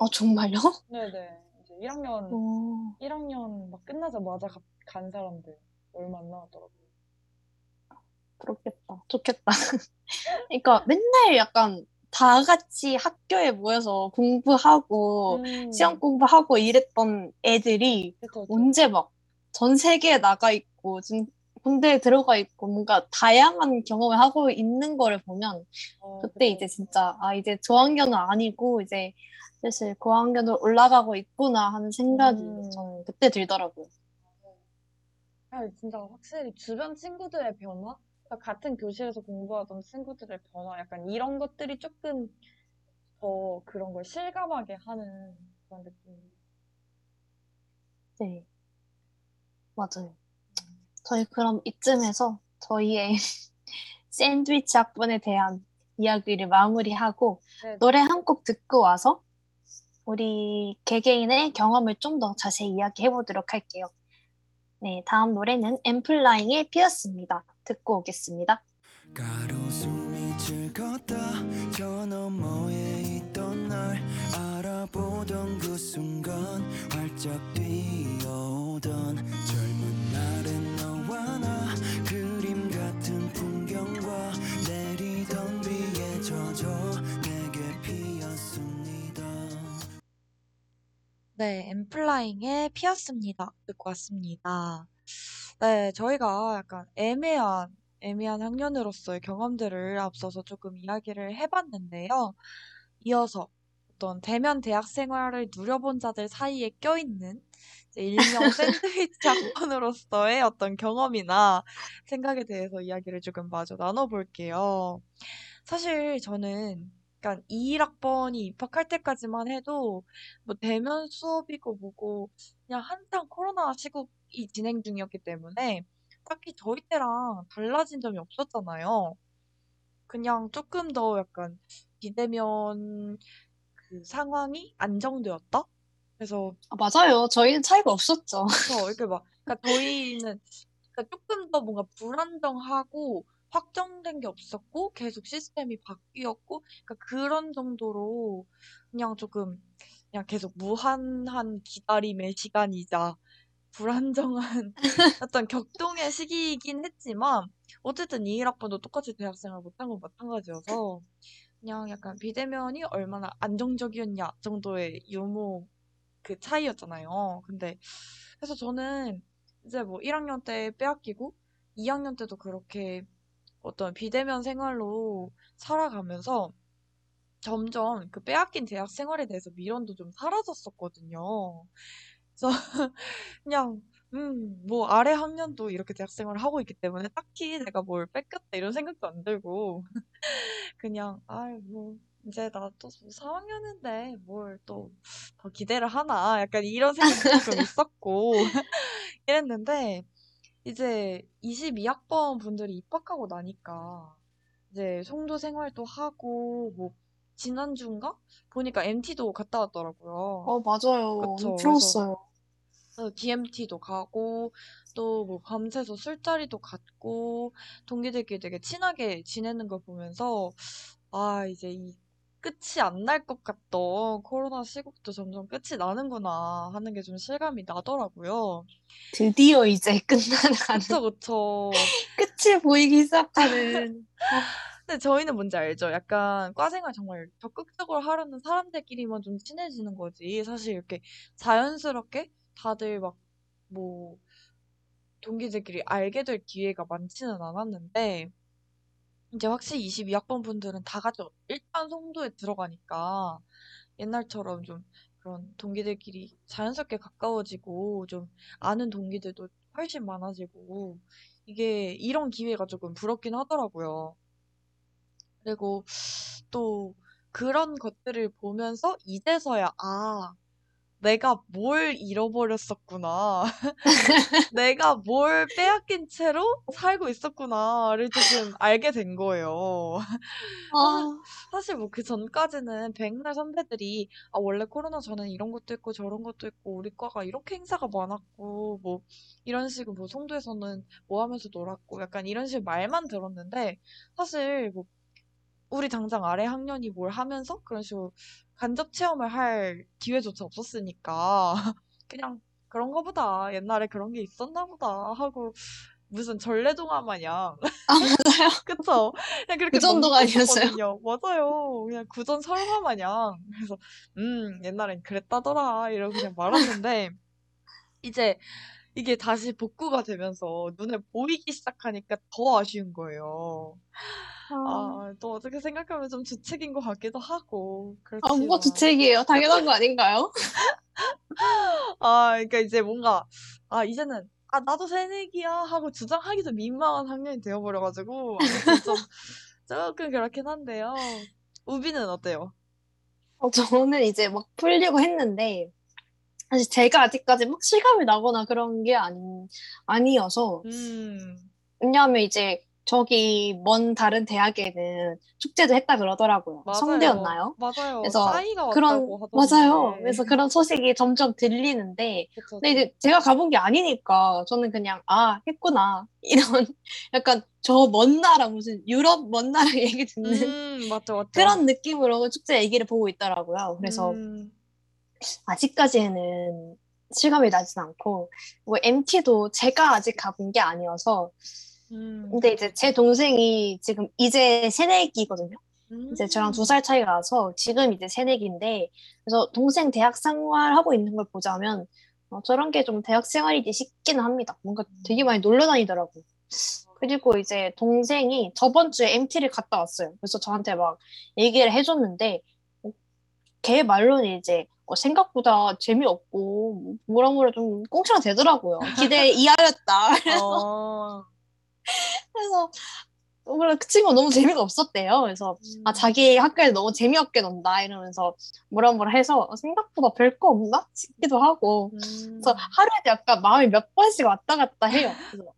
아 정말요? 네네. 이제 1학년, 어, 1학년 막 끝나자마자 가- 간 사람들 얼마 안 나왔더라고요. 그렇겠다. 좋겠다. 그러니까 맨날 약간 다 같이 학교에 모여서 공부하고 음, 시험 공부하고 이랬던 애들이 그쵸, 그쵸. 언제 막 전 세계에 나가 있고 지금 군대에 들어가 있고 뭔가 다양한 경험을 하고 있는 거를 보면 어, 그때 그쵸. 이제 진짜 아 이제 저학년은 아니고 이제 사실 고학년으로 올라가고 있구나 하는 생각이 음. 저는 그때 들더라고요. 아, 진짜 확실히 주변 친구들의 변화? 그러니까 같은 교실에서 공부하던 친구들의 변화? 약간 이런 것들이 조금 더 그런 걸 실감하게 하는 그런 느낌. 네. 맞아요. 저희 그럼 이쯤에서 저희의 샌드위치 학번에 대한 이야기를 마무리하고 네, 노래 한 곡 듣고 와서 우리 개개인의 경험을 좀 더 자세히 이야기해 보도록 할게요. 네, 다음 노래는 엠플라잉의 피었습니다. 듣고 오겠습니다. 가로수미 즐겁다 저 너머에 있던 날 알아보던 그 순간 활짝 뛰어오던 젊 풍경과 내리던 비에 젖어 내게 피었습니다 네, 엠플라잉의 피었습니다. 듣고 왔습니다. 네, 저희가 약간 애매한, 애매한 학년으로서의 경험들을 앞서서 조금 이야기를 해봤는데요. 이어서 어떤 대면 대학 생활을 누려본 자들 사이에 껴있는 일명 샌드위치 학번으로서의 어떤 경험이나 생각에 대해서 이야기를 조금 마저 나눠볼게요. 사실 저는 약간 21학번이 입학할 때까지만 해도 뭐 대면 수업이고 뭐고 그냥 한창 코로나 시국이 진행 중이었기 때문에 딱히 저희 때랑 달라진 점이 없었잖아요. 그냥 조금 더 약간 비대면 그 상황이 안정되었다? 그래서 아, 맞아요. 저희는 차이가 없었죠. 이렇게 막 그러니까 저희는 그러니까 조금 더 뭔가 불안정하고 확정된 게 없었고 계속 시스템이 바뀌었고 그러니까 그런 정도로 그냥 조금 그냥 계속 무한한 기다림의 시간이자 불안정한 어떤 격동의 시기이긴 했지만 어쨌든 21학번도 똑같이 대학생활 못한 건 마찬가지여서 그냥 약간 비대면이 얼마나 안정적이었냐 정도의 유무 그 차이였잖아요. 근데 그래서 저는 이제 뭐 1학년 때 빼앗기고 2학년 때도 그렇게 어떤 비대면 생활로 살아가면서 점점 그 빼앗긴 대학 생활에 대해서 미련도 좀 사라졌었거든요. 그래서 그냥 음, 뭐 아래 학년도 이렇게 대학 생활을 하고 있기 때문에 딱히 내가 뭘 뺏겼다 이런 생각도 안 들고 그냥 아이 뭐 이제 나도 3학년인데 뭘 또 더 기대를 하나 약간 이런 생각도 조금 있었고 이랬는데 이제 22학번 분들이 입학하고 나니까 이제 송도 생활도 하고 뭐 지난주인가 보니까 MT도 갔다 왔더라고요. 어, 맞아요. 그쵸. 그래서 DMT도 가고 또 뭐 밤새서 술자리도 갔고 동기들끼리 되게 친하게 지내는 걸 보면서 아 이제 이 끝이 안 날 것 같던 코로나 시국도 점점 끝이 나는구나 하는 게 좀 실감이 나더라고요. 드디어 이제 끝나가는 그쵸 그쵸. 끝이 보이기 시작하는 근데 저희는 뭔지 알죠? 약간 과생활 정말 적극적으로 하려는 사람들끼리만 좀 친해지는 거지. 사실 이렇게 자연스럽게 다들 막 뭐 동기들끼리 알게 될 기회가 많지는 않았는데 이제 확실히 22학번 분들은 다 같이 일단 송도에 들어가니까 옛날처럼 좀 그런 동기들끼리 자연스럽게 가까워지고 좀 아는 동기들도 훨씬 많아지고 이게 이런 기회가 조금 부럽긴 하더라고요. 그리고 또 그런 것들을 보면서 이제서야, 아, 내가 뭘 잃어버렸었구나. 내가 뭘 빼앗긴 채로 살고 있었구나를 조금 알게 된 거예요. 아, 사실 뭐 그 전까지는 백날 선배들이 아 원래 코로나 전엔 이런 것도 있고 저런 것도 있고 우리 과가 이렇게 행사가 많았고 뭐 이런 식으로 뭐 송도에서는 뭐 하면서 놀았고 약간 이런 식으로 말만 들었는데 사실 뭐 우리 당장 아래 학년이 뭘 하면서 그런 식으로 간접 체험을 할 기회조차 없었으니까 그냥 그런가 보다 옛날에 그런 게 있었나 보다 하고 무슨 전래동화 마냥 아, 맞아요. 그쵸? 그냥 그렇게 그 정도가 아니었어요? 맞아요. 그냥 구전 설화 마냥. 그래서, 음, 옛날엔 그랬다더라. 이러고 그냥 말았는데, 이제 이게 다시 복구가 되면서 눈에 보이기 시작하니까 더 아쉬운 거예요. 아, 아, 또 어떻게 생각하면 좀 주책인 것 같기도 하고, 아, 뭐가 그렇지만. 주책이에요? 당연한 거 아닌가요? 아, 그러니까 이제 뭔가, 아, 이제는, 아, 나도 새내기야 하고 주장하기도 민망한 학년이 되어버려가지고, 좀, 조금 그렇긴 한데요. 우비는 어때요? 어, 저는 이제 막 풀리고 했는데, 사실 제가 아직까지 막 실감이 나거나 그런 게 아니, 아니어서, 음, 왜냐하면 이제 저기 먼 다른 대학에는 축제도 했다 그러더라고요. 맞아요. 성대였나요? 맞아요. 그래서 그런, 맞아요. 하던데. 그래서 그런 소식이 점점 들리는데, 그쵸, 근데 이제 제가 가본 게 아니니까 저는 그냥, 아, 했구나. 이런 약간 저 먼 나라, 무슨 유럽 먼 나라 얘기 듣는 음, 맞죠, 맞죠. 그런 느낌으로 축제 얘기를 보고 있더라고요. 그래서 음, 아직까지는 실감이 나진 않고, 뭐 MT도 제가 아직 가본 게 아니어서, 음, 근데 이제 제 동생이 지금 이제 새내기거든요. 이제 저랑 음. 두살 차이가 나서 지금 이제 새내기인데, 그래서 동생 대학 생활하고 있는 걸 보자면, 어, 저런 게 좀 대학 생활이지 싶기는 합니다. 뭔가 되게 많이 놀러 다니더라고요. 그리고 이제 동생이 저번 주에 MT를 갔다 왔어요. 그래서 저한테 막 얘기를 해줬는데, 어, 걔 말로는 이제 어, 생각보다 재미없고, 뭐라 뭐라 좀 꽁치가 되더라고요. 기대 이하였다. 어, 그래서, 그래, 그 친구가 너무 재미가 없었대요. 그래서, 아, 음. 자기 학교에 너무 재미없게 논다. 이러면서 뭐라 뭐라 해서 어, 생각보다 별거 없나? 싶기도 하고. 음. 그래서 하루에 약간 마음이 몇 번씩 왔다 갔다 해요. 그래서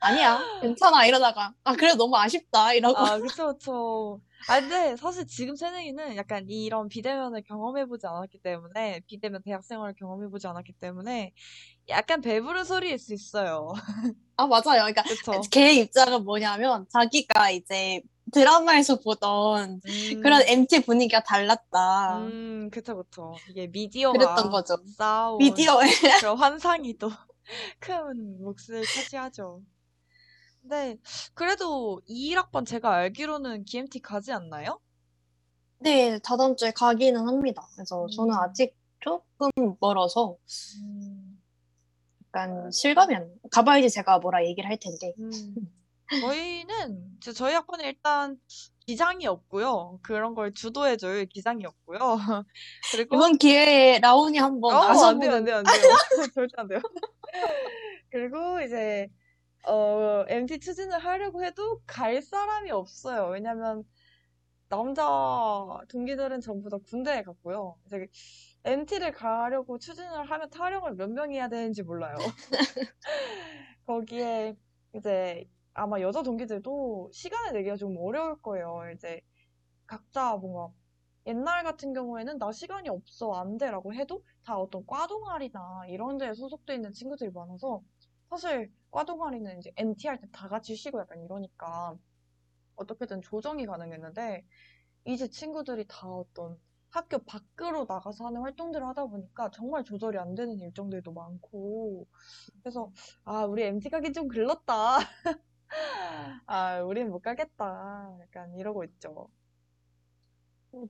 아니야, 괜찮아. 이러다가, 아, 그래, 너무 아쉽다. 이러고. 아, 그쵸, 그쵸. 아, 근데 사실 지금 새내기는 약간 이런 비대면을 경험해보지 않았기 때문에, 비대면 대학생활을 경험해보지 않았기 때문에, 약간 배부른 소리일 수 있어요. 아, 맞아요. 그러니까 그쵸? 걔 입장은 뭐냐면 자기가 이제 드라마에서 보던 음, 그런 MT 분위기가 달랐다. 음, 그쵸, 그쵸. 이게 미디어가 그랬던 거죠. 미디어에. 그런 환상이 또 큰 몫을 차지하죠. 근데 그래도 21학번 제가 알기로는 GMT 가지 않나요? 네, 다다음 주에 가기는 합니다. 그래서 저는 음. 아직 조금 멀어서 음, 약간 실감이 안 나요. 가봐야지 제가 뭐라 얘기를 할 텐데. 음. 저희는 저희 학번에 일단 기장이 없고요. 그런 걸 주도해줄 기장이 없고요. 그리고 이번 기회에 라온이 한번 어, 나서보는 안 돼요, 안 돼요. 절대 안 돼요. 그리고 이제, 어, MT 추진을 하려고 해도 갈 사람이 없어요. 왜냐면, 남자 동기들은 전부 다 군대에 갔고요. 이제 MT를 가려고 추진을 하면 타령을 몇 명이 해야 되는지 몰라요. 거기에 이제 아마 여자 동기들도 시간을 내기가 좀 어려울 거예요. 이제 각자 뭔가 옛날 같은 경우에는 나 시간이 없어 안 돼라고 해도 다 어떤 과 동아리나 이런 데에 소속돼 있는 친구들이 많아서 사실 과 동아리는 이제 MT 할 때 다 같이 쉬고 약간 이러니까 어떻게든 조정이 가능했는데 이제 친구들이 다 어떤 학교 밖으로 나가서 하는 활동들을 하다 보니까 정말 조절이 안 되는 일정들도 많고 그래서 아 우리 MT 가긴 좀 글렀다 아 우린 못 가겠다 약간 이러고 있죠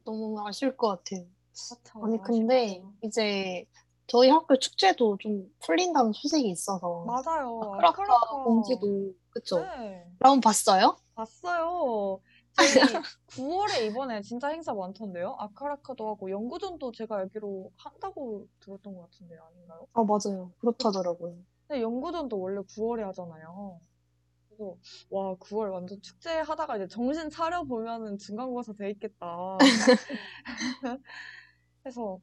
너무 아쉬울 것 같아요. 그렇죠. 아니, 근데 아쉽죠. 이제 저희 학교 축제도 좀 풀린다는 소식이 있어서. 맞아요 아크라카 아크라카 공지도, 그쵸? 네 라온 봤어요? 봤어요 저희 9월에 이번에 진짜 행사 많던데요 아카라카도 하고 연구전도 제가 알기로 한다고 들었던 것 같은데 아닌가요? 아, 맞아요. 그렇다더라고요. 근데 연구전도 원래 9월에 하잖아요. 그래서 와 9월 완전 축제 하다가 이제 정신 차려 보면은 중간고사 돼 있겠다. 그래서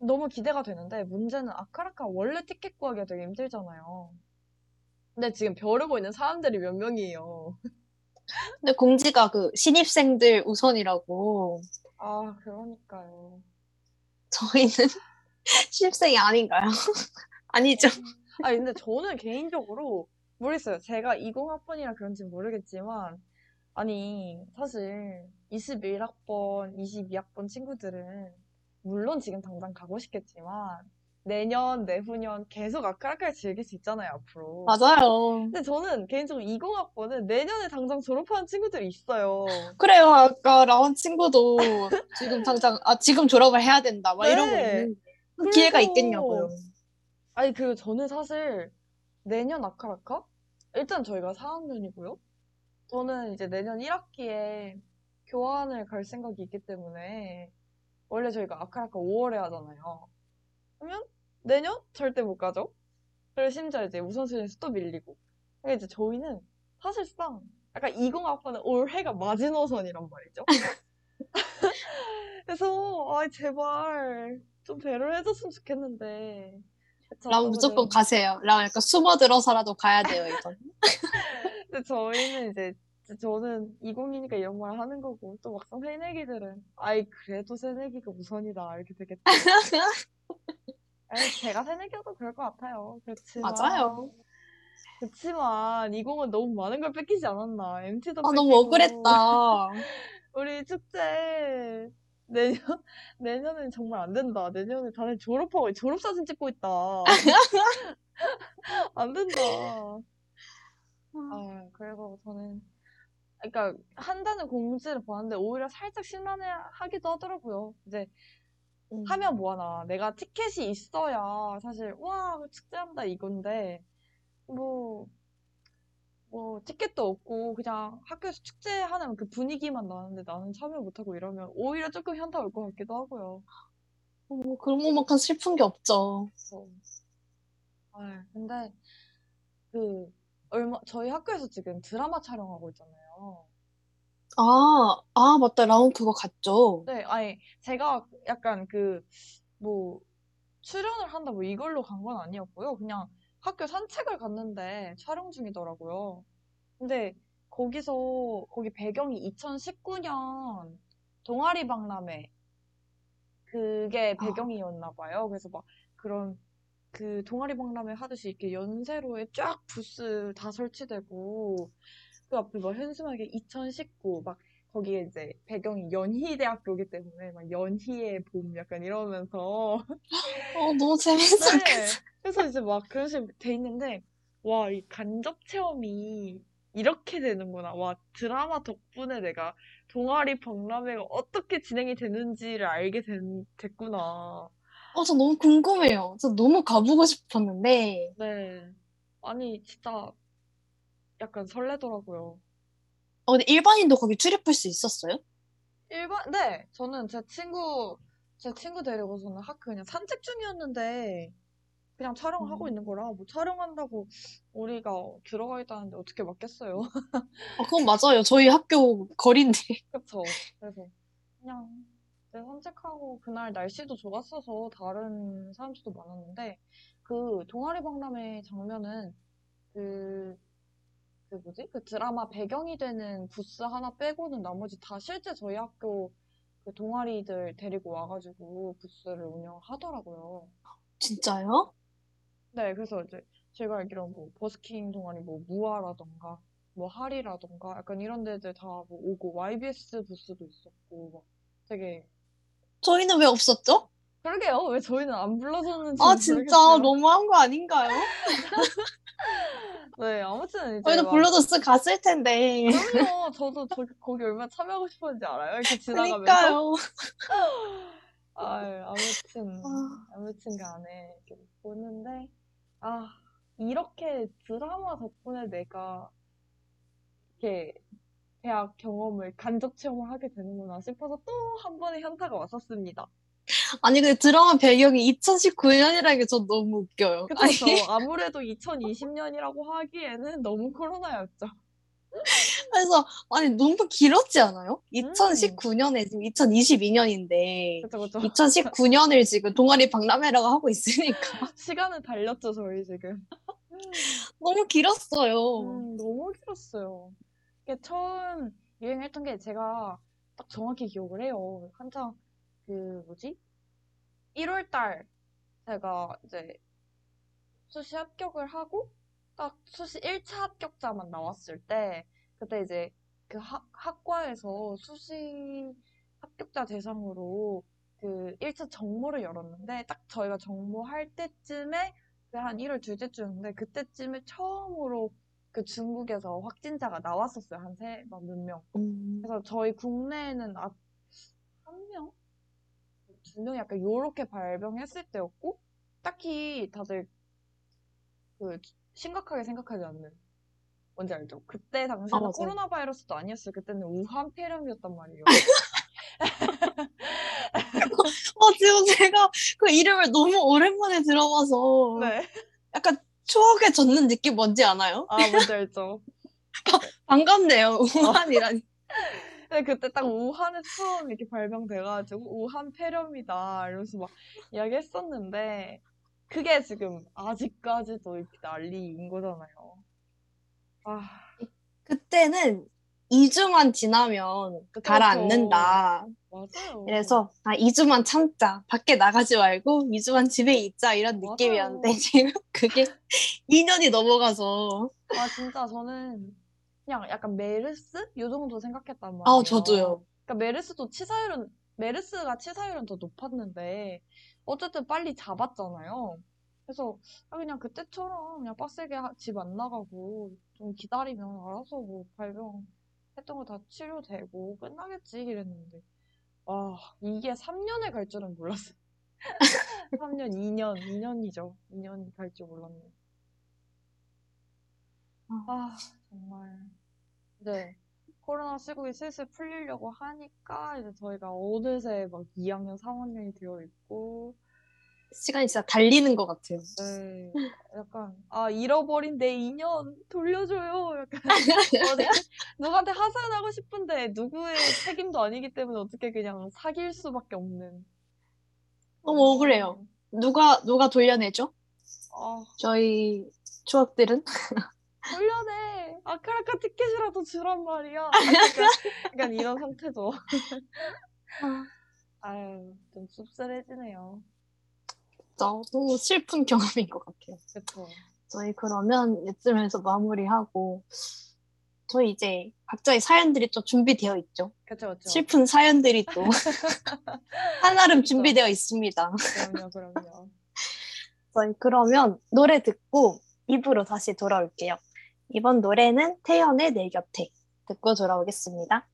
너무 기대가 되는데 문제는 아카라카 원래 티켓 구하기가 되게 힘들잖아요. 근데 지금 벼르고 있는 사람들이 몇 명이에요. 근데 공지가 그 신입생들 우선이라고 아 그러니까요. 저희는 신입생이 아닌가요? 아니죠. 아 근데 저는 개인적으로 모르겠어요. 제가 20학번이라 그런지 모르겠지만 아니 사실 21학번, 22학번 친구들은 물론 지금 당장 가고 싶겠지만 내년, 내후년 계속 아카라카를 즐길 수 있잖아요, 앞으로. 맞아요. 근데 저는 개인적으로 20학번은 내년에 당장 졸업하는 친구들이 있어요. 그래요. 아까 라온 친구도 지금 당장 아 지금 졸업을 해야 된다. 막 이러고 네. 있는데 그 기회가 그래서- 있겠냐고요. 아니, 그리고 저는 사실 내년 아카라카? 일단 저희가 4학년이고요. 저는 이제 내년 1학기에 교환을 갈 생각이 있기 때문에 원래 저희가 아카라카 5월에 하잖아요. 그러면 내년 절대 못 가죠? 그리고 심지어 이제 우선순위에서 또 밀리고. 그러니까 이제 저희는 사실상 약간 20학번은 올해가 마지노선이란 말이죠. 그래서 아 제발 좀 배려를 해줬으면 좋겠는데. 라온 무조건. 가세요. 라온 약간 숨어 들어서라도 가야 돼요, 이건. 근데 저희는 이제 저는 20이니까 이런 말 하는 거고 또 막상 새내기들은 아이 그래도 새내기가 우선이다 이렇게 되겠다. 아니 제가 새내기여도 그럴 것 같아요. 그렇지만 맞아요. 그렇지만 20은 너무 많은 걸 뺏기지 않았나. MT도 아, 너무 뺏기고 억울했다. 우리 축제 내년 내년엔 정말 안 된다. 내년에 다들 졸업하고 졸업 사진 찍고 있다. 안 된다. 아, 그리고 저는, 그러니까, 한다는 공지를 보았는데, 오히려 살짝 실망해 하기도 하더라고요. 이제, 음. 하면 뭐하나. 내가 티켓이 있어야, 사실, 와, 축제한다, 이건데, 뭐, 뭐, 티켓도 없고, 그냥 학교에서 축제하는 그 분위기만 나는데 나는 참여 못하고 이러면, 오히려 조금 현타 올 것 같기도 하고요. 어, 그런 것만큼 슬픈 게 없죠. 그래서, 아, 근데, 그, 얼마, 저희 학교에서 지금 드라마 촬영하고 있잖아요. 아, 아, 맞다. 라온 그거 갔죠. 네, 아니, 제가 약간 그, 뭐, 출연을 한다, 뭐, 이걸로 간 건 아니었고요. 그냥 학교 산책을 갔는데 촬영 중이더라고요. 근데 거기서, 거기 배경이 2019년 동아리 박람회, 그게 아. 배경이었나 봐요. 그래서 막 그런, 그 동아리 박람회 하듯이 이렇게 연세로에 쫙 부스 다 설치되고, 그 앞에 막 현수막에 2019, 막 거기에 이제 배경이 연희대학교이기 때문에 막 연희의 봄 약간 이러면서 어, 너무 재밌었겠어. 네. 그래서 이제 막 그런 식으로 돼 있는데 와, 이 간접 체험이 이렇게 되는구나. 와, 드라마 덕분에 내가 동아리 박람회가 어떻게 진행이 되는지를 알게 된, 됐구나. 어, 저 너무 궁금해요. 저 너무 가보고 싶었는데. 네. 아니, 진짜 약간 설레더라고요. 어, 근데 일반인도 거기 출입할 수 있었어요? 일반, 네, 저는 제 친구, 제 친구 데리고 저는 학교 그냥 산책 중이었는데, 그냥 촬영을 하고 음. 있는 거라, 뭐 촬영한다고 우리가 들어가 있다는데 어떻게 맞겠어요? 어, 그건 맞아요. 저희 학교 거리인데. 그쵸? 그래서 그냥 내 산책하고 그날 날씨도 좋았어서 다른 사람들도 많았는데, 그 동아리 박람회 장면은 그, 그 뭐지? 그 드라마 배경이 되는 부스 하나 빼고는 나머지 다 실제 저희 학교 그 동아리들 데리고 와가지고 부스를 운영하더라고요. 진짜요? 네, 그래서 이제 제가 알기로는 뭐 버스킹 동아리 뭐 무아라던가 뭐 하리라던가 약간 이런 데들 다 뭐 오고 YBS 부스도 있었고 막 되게 저희는 왜 없었죠? 그러게요. 왜 저희는 안 불러줬는지 아, 진짜 모르겠어요. 너무한 거 아닌가요? 네, 아무튼 이제 저희도 막 불러줬으면 갔을 텐데. 그럼요. 저도 저, 거기 얼마나 참여하고 싶었는지 알아요? 이렇게 지나가면서. 그러니까요. 아, 아무튼, 아. 아무튼 간에 이렇게 보는데, 아, 이렇게 드라마 덕분에 내가 이렇게 대학 경험을 간접 체험을 하게 되는구나 싶어서 또 한 번의 현타가 왔었습니다. 아니, 근데 드라마 배경이 2019년이라는 게저 너무 웃겨요. 저 아무래도 2020년이라고 하기에는 너무 코로나였죠. 그래서 아니 너무 길었지 않아요? 음. 2019년에 지금 2022년인데 그쵸, 그쵸. 2019년을 지금 동아리 박람회라고 하고 있으니까 시간을 달렸죠, 저희 지금. 너무 길었어요. 음, 너무 길었어요. 처음 유행했던 게 제가 딱 정확히 기억을 해요. 한창 그 뭐지? 1월 달 제가 이제 수시 합격을 하고 딱 수시 1차 합격자만 나왔을 때 그때 이제 그 학, 학과에서 수시 합격자 대상으로 그 1차 정모를 열었는데 딱 저희가 정모할 때쯤에 그한 1월 둘째 주였는데 그때쯤에 처음으로 그 중국에서 확진자가 나왔었어요. 한 세, 막몇 명. 음, 그래서 저희 국내에는 아, 한 명? 두명 약간 요렇게 발병했을 때였고 딱히 다들 그 심각하게 생각하지 않는 뭔지 알죠? 그때 아, 당시에는 맞아요. 코로나 바이러스도 아니었어요. 그때는 우한 폐렴이었단 말이에요. 어, 지금 제가 그 이름을 너무 오랜만에 들어봐서 네. 약간 추억에 젖는 느낌 뭔지 아나요? 아, 뭔지 알죠? 반갑네요. 우한이라니. 근데 그때 딱 우한에 처음 이렇게 발병돼가지고 우한 폐렴이다 이러면서 막 이야기했었는데 그게 지금 아직까지도 이렇게 난리인 거잖아요. 아, 그때는 2주만 지나면 그쵸, 가라앉는다. 맞아요. 그래서 아 2주만 참자. 밖에 나가지 말고 2주만 집에 있자 이런 맞아요. 느낌이었는데 지금 그게 2년이 넘어가서 아 진짜 저는 그냥 약간 메르스 요 정도 생각했단 말이에요. 아 저도요. 그러니까 메르스도 치사율은 메르스가 치사율은 더 높았는데 어쨌든 빨리 잡았잖아요. 그래서 아, 그냥 그때처럼 그냥 빡세게 집 안 나가고 좀 기다리면 알아서 뭐 발병했던 거 다 치료되고 끝나겠지 이랬는데 아 이게 3년을 갈 줄은 몰랐어요. 3년, 2년, 2년이죠. 2년이 갈 줄 몰랐네. 아 정말 이제 코로나 시국이 슬슬 풀리려고 하니까 이제 저희가 어느새 막 2학년, 3학년이 되어 있고 시간이 진짜 달리는 것 같아요. 네, 약간 아 잃어버린 내 인연 돌려줘요. 약간 누구한테 하소연하고 싶은데 누구의 책임도 아니기 때문에 어떻게 그냥 사귈 수밖에 없는. 너무 억울해요. 누가 누가 돌려내죠? 아 저희 추억들은 돌려내 아크라카 티켓이라도 주란 말이야. 약간, 약간 이런 상태죠. 아유 좀 씁쓸해지네요. 너무 슬픈 경험인 것 같아요. 그쵸. 저희 그러면 이쯤에서 마무리하고 저희 이제 각자의 사연들이 또 준비되어 있죠. 그쵸. 슬픈 사연들이 또 한아름. 준비되어 있습니다. 그럼요, 그럼요. 저희 그러면 노래 듣고 입으로 다시 돌아올게요. 이번 노래는 태연의 내 곁에 듣고 돌아오겠습니다.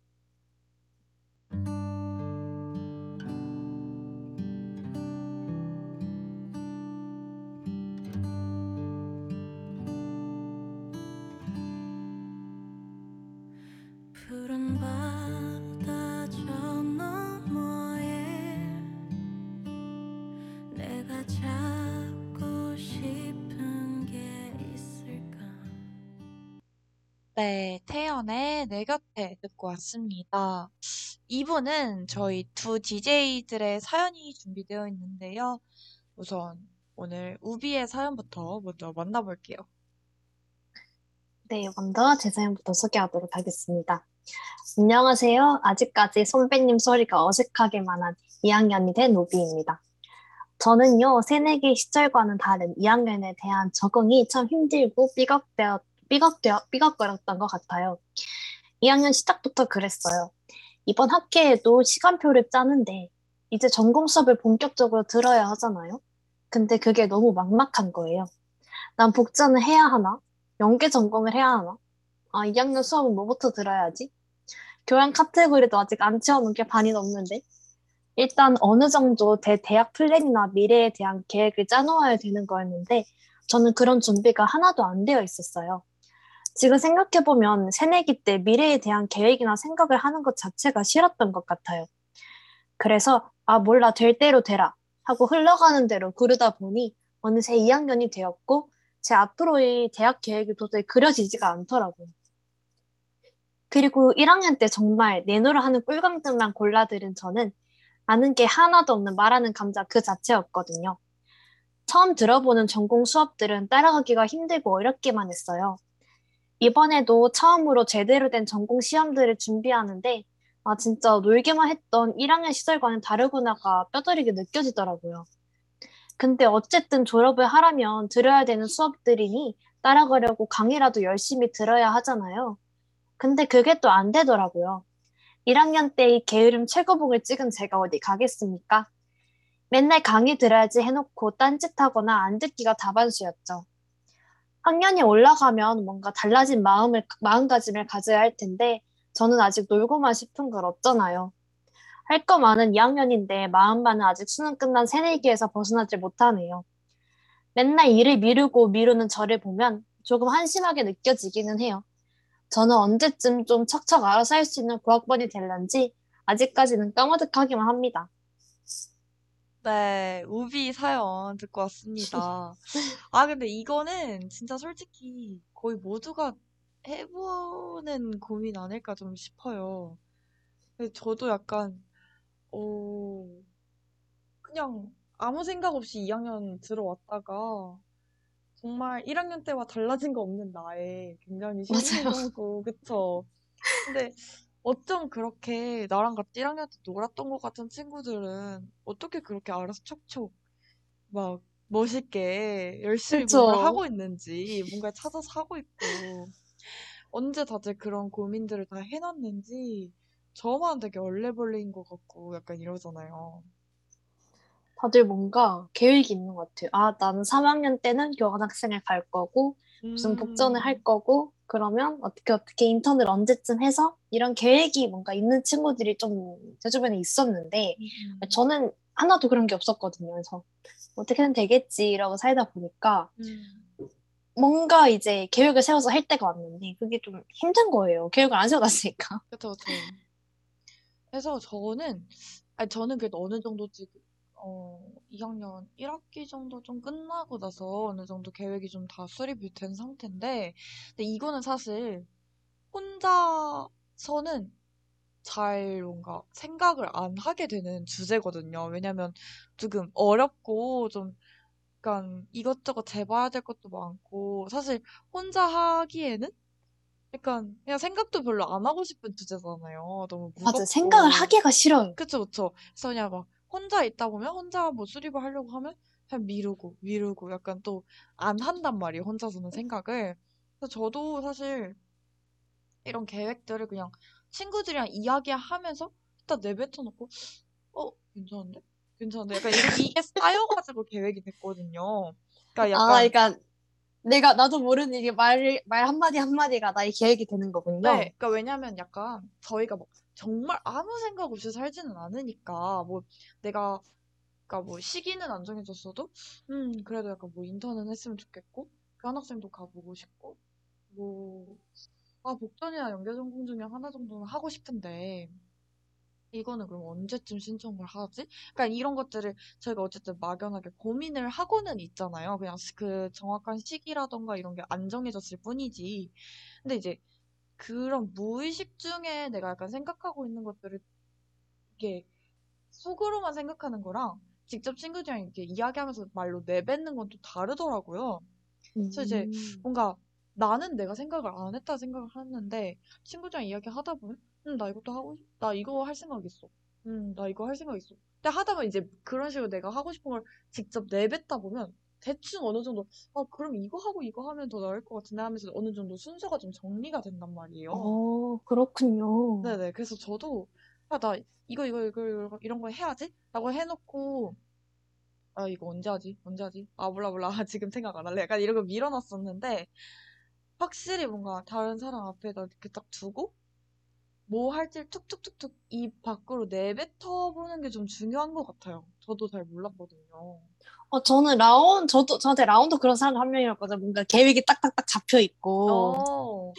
네, 태연의 내 곁에 듣고 왔습니다. 2부는 저희 두 DJ들의 사연이 준비되어 있는데요. 우선 오늘 우비의 사연부터 먼저 만나볼게요. 네, 먼저 제 사연부터 소개하도록 하겠습니다. 안녕하세요. 아직까지 선배님 소리가 어색하게만 한 2학년이 된 오비입니다. 저는요, 새내기 시절과는 다른 2학년에 대한 적응이 참 힘들고 삐걱대어, 삐걱대어, 삐걱거렸던 것 같아요. 2학년 시작부터 그랬어요. 이번 학기에도 시간표를 짜는데 이제 전공 수업을 본격적으로 들어야 하잖아요. 근데 그게 너무 막막한 거예요. 난 복자는 해야 하나? 연계 전공을 해야 하나? 아, 2학년 수업은 뭐부터 들어야지? 교양 카테고리도 아직 안 채워놓은 게 반이 넘는데? 일단 어느 정도 대 대학 플랜이나 미래에 대한 계획을 짜놓아야 되는 거였는데 저는 그런 준비가 하나도 안 되어 있었어요. 지금 생각해보면 새내기 때 미래에 대한 계획이나 생각을 하는 것 자체가 싫었던 것 같아요. 그래서 아 몰라 될 대로 되라 하고 흘러가는 대로 구르다 보니 어느새 2학년이 되었고 제 앞으로의 대학 계획이 도저히 그려지지가 않더라고요. 그리고 1학년 때 정말 내노라 하는 꿀강들만 골라 들은 저는 아는 게 하나도 없는 말하는 감자 그 자체였거든요. 처음 들어보는 전공 수업들은 따라가기가 힘들고 어렵기만 했어요. 이번에도 처음으로 제대로 된 전공 시험들을 준비하는데 아 진짜 놀기만 했던 1학년 시절과는 다르구나가 뼈저리게 느껴지더라고요. 근데 어쨌든 졸업을 하려면 들어야 되는 수업들이니 따라가려고 강의라도 열심히 들어야 하잖아요. 근데 그게 또 안 되더라고요. 1학년 때 이 게으름 최고봉을 찍은 제가 어디 가겠습니까? 맨날 강의 들어야지 해놓고 딴짓하거나 안 듣기가 다반수였죠. 학년이 올라가면 뭔가 달라진 마음을, 마음가짐을 가져야 할 텐데 저는 아직 놀고만 싶은 걸 없잖아요. 할 거 많은 2학년인데 마음만은 아직 수능 끝난 새내기에서 벗어나질 못하네요. 맨날 일을 미루고 미루는 저를 보면 조금 한심하게 느껴지기는 해요. 저는 언제쯤 좀 척척 알아서 할 수 있는 고학번이 될런지 아직까지는 까마득하기만 합니다. 네, 우비 사연 듣고 왔습니다. 아, 근데 이거는 진짜 솔직히 거의 모두가 해보는 고민 아닐까 좀 싶어요. 근데 저도 약간, 어, 그냥 아무 생각 없이 2학년 들어왔다가 정말 1학년 때와 달라진 거 없는 나에 굉장히 맞아요. 신기하고, 그쵸? 근데 어쩜 그렇게 나랑 같이 1학년 때 놀았던 것 같은 친구들은 어떻게 그렇게 알아서 척척 막 멋있게 열심히 그쵸? 하고 있는지 뭔가 찾아서 하고 있고 언제 다들 그런 고민들을 다 해놨는지 저만 되게 얼레벌레인 것 같고 약간 이러잖아요. 다들 뭔가 계획이 있는 것 같아요. 아, 나는 3학년 때는 교환학생을 갈 거고, 무슨 복전을 할 음, 거고, 그러면 어떻게 어떻게 인턴을 언제쯤 해서 이런 계획이 뭔가 있는 친구들이 좀 제 주변에 있었는데, 음, 저는 하나도 그런 게 없었거든요. 그래서 어떻게든 되겠지 이러고 살다 보니까 음. 뭔가 이제 계획을 세워서 할 때가 왔는데 그게 좀 힘든 거예요. 계획을 안 세워놨으니까. 그쵸. 그래서 저는, 아니, 저는 그래도 어느 정도 지금, 어, 2학년 1학기 정도 좀 끝나고 나서 어느 정도 계획이 좀 다 수립이 된 상태인데, 근데 이거는 사실 혼자서는 잘 뭔가 생각을 안 하게 되는 주제거든요. 왜냐면 조금 어렵고 좀 약간 이것저것 재봐야 될 것도 많고, 사실 혼자 하기에는 약간 그냥 생각도 별로 안 하고 싶은 주제잖아요. 너무 맞아, 생각을 무겁고. 하기가 싫어요. 그쵸, 그쵸. 그래서 그냥 막 혼자 있다 보면 혼자 뭐 수립을 하려고 하면 그냥 미루고 미루고 약간 또 안 한단 말이에요. 혼자서는 생각을. 그래서 저도 사실 이런 계획들을 그냥 친구들이랑 이야기하면서 일단 내뱉어 놓고 어, 괜찮은데? 괜찮은데? 약간 이게 쌓여가지고 계획이 됐거든요. 그러니까 아, 약간 그러니까 내가 나도 모르는 이게 말, 말 한마디 한마디가 나의 계획이 되는 네, 거군요. 그러니까 왜냐면 약간 저희가 막 정말 아무 생각 없이 살지는 않으니까 뭐 내가 그러니까 뭐 시기는 안 정해졌어도 음 그래도 약간 뭐 인턴은 했으면 좋겠고 교환학생도 가보고 싶고 뭐 아 복전이나 연계 전공 중에 하나 정도는 하고 싶은데 이거는 그럼 언제쯤 신청을 하지? 그러니까 이런 것들을 저희가 어쨌든 막연하게 고민을 하고는 있잖아요. 그냥 그 정확한 시기라던가 이런 게 안 정해졌을 뿐이지. 근데 이제 그런 무의식 중에 내가 약간 생각하고 있는 것들을 이게 속으로만 생각하는 거랑 직접 친구들이랑 이렇게 이야기하면서 말로 내뱉는 건 또 다르더라고요. 그래서 이제 음, 뭔가 나는 내가 생각을 안 했다 생각을 하는데 친구들이랑 이야기하다 보면 음, 나 이것도 하고 싶, 나 이거 할 생각 있어. 음, 나 이거 할 생각 있어. 근데 하다 보면 이제 그런 식으로 내가 하고 싶은 걸 직접 내뱉다 보면 대충 어느 정도 아, 그럼 이거 하고 이거 하면 더 나을 것 같은데 하면서 어느 정도 순서가 좀 정리가 된단 말이에요. 어, 그렇군요. 네네. 그래서 저도, 아, 나 이거, 이거, 이거, 이거, 이런 거 해야지? 라고 해놓고, 아, 이거 언제 하지? 언제 하지? 아, 몰라, 몰라. 아, 지금 생각 안 할래. 약간 이런 거 밀어놨었는데, 확실히 뭔가 다른 사람 앞에다 이렇게 딱 두고, 뭐 할지 툭툭툭툭 입 밖으로 내뱉어 보는 게 좀 중요한 것 같아요. 저도 잘 몰랐거든요. 어, 저는 라온, 저도, 저한테 라온도 그런 사람 한 명이었거든요. 뭔가 계획이 딱딱딱 잡혀 있고. 어,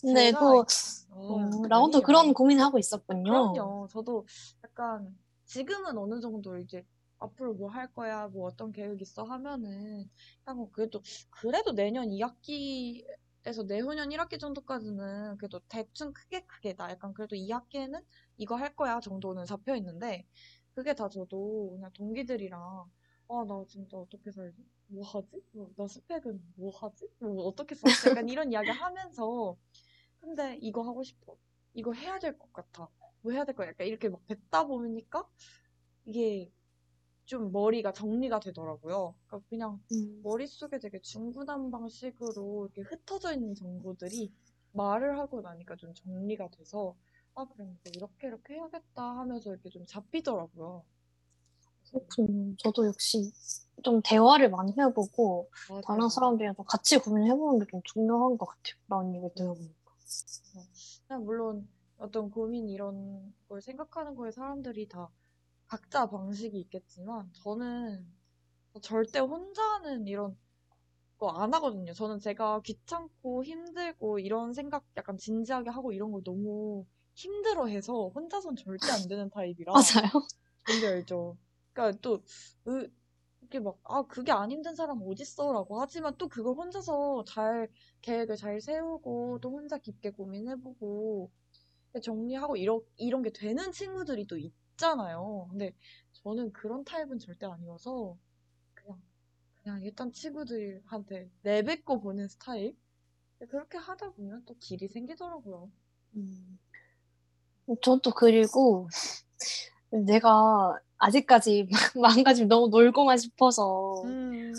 근데 또, 어, 어, 라온도 아니에요. 그런 고민을 하고 있었군요. 그럼요. 저도 약간 지금은 어느 정도 이제 앞으로 뭐 할 거야, 뭐 어떤 계획 있어 하면은 그냥 뭐 그래도 그래도 내년 2학기 1학기 에서 내후년 1학기 정도까지는 그래도 대충 크게 크게 나 약간 그래도 2학기에는 이거 할 거야 정도는 잡혀 있는데 그게 다 저도 그냥 동기들이랑 아, 나 진짜 어떻게 살지? 뭐 하지? 뭐, 나 스펙은 뭐 하지? 뭐 어떻게 살지? 약간 이런 이야기 하면서 근데 이거 하고 싶어. 이거 해야 될 것 같아. 뭐 해야 될 거야? 약간 이렇게 막 뱉다 보니까 이게 좀 머리가 정리가 되더라고요. 그러니까 그냥 음. 머릿속에 되게 중구난방식으로 이렇게 흩어져 있는 정보들이 말을 하고 나니까 좀 정리가 돼서 아, 그래, 뭐 이렇게 이렇게 해야겠다 하면서 이렇게 좀 잡히더라고요. 그렇군요. 저도 역시 좀 대화를 많이 해보고 맞아요. 다른 사람들이랑 좀 같이 고민해보는 게 좀 중요한 것 같아요. 그런 얘기 들어보니까. 그냥 물론 어떤 고민 이런 걸 생각하는 거에 사람들이 다 각자 방식이 있겠지만 저는 절대 혼자는 이런 거 안 하거든요. 저는 제가 귀찮고 힘들고 이런 생각 약간 진지하게 하고 이런 걸 너무 힘들어해서 혼자선 절대 안 되는 타입이라 맞아요. 뭔지 알죠? 그러니까 또 으, 이렇게 막 아 그게 안 힘든 사람 어딨어라고 하지만 또 그걸 혼자서 잘 계획을 잘 세우고 또 혼자 깊게 고민해보고 정리하고 이런 이런 게 되는 친구들이 또 있 잖아요. 근데 저는 그런 타입은 절대 아니어서 그냥 그냥 일단 친구들한테 내뱉고 보는 스타일. 그렇게 하다 보면 또 길이 생기더라고요. 음. 저도 그리고 내가 아직까지 마음가짐 너무 놀고만 싶어서 음,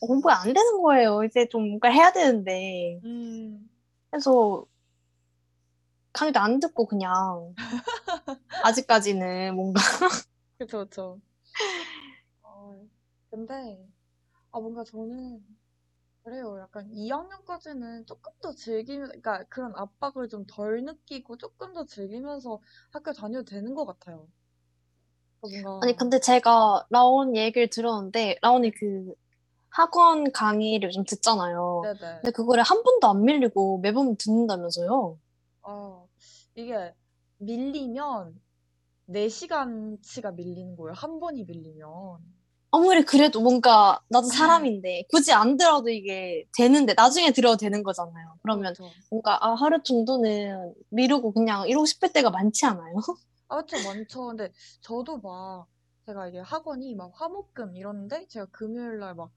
공부 안 되는 거예요. 이제 좀 뭔가 해야 되는데. 음, 그래서 강의도 안 듣고 그냥 아직까지는 뭔가 그쵸, 그쵸. 어, 근데, 아, 뭔가 저는, 그래요. 약간 2학년까지는 조금 더 즐기면, 그러니까 그런 압박을 좀 덜 느끼고 조금 더 즐기면서 학교 다녀도 되는 것 같아요. 그러니까 뭔가, 아니 근데 제가 라온 얘기를 들었는데 라온이 그 학원 강의를 좀 듣잖아요. 네네. 근데 그거를 한 번도 안 밀리고 매번 듣는다면서요? 아, 이게 밀리면 4시간치가 밀리는 거예요. 한 번이 밀리면. 아무리 그래도 뭔가 나도 사람인데 굳이 안 들어도 이게 되는데 나중에 들어도 되는 거잖아요. 그러면 그렇죠. 뭔가 아 하루 정도는 미루고 그냥 이러고 싶을 때가 많지 않아요? 아, 그쵸, 많죠. 근데 저도 막, 제가 이게 학원이 막 화목금 이런데, 제가 금요일 날 막,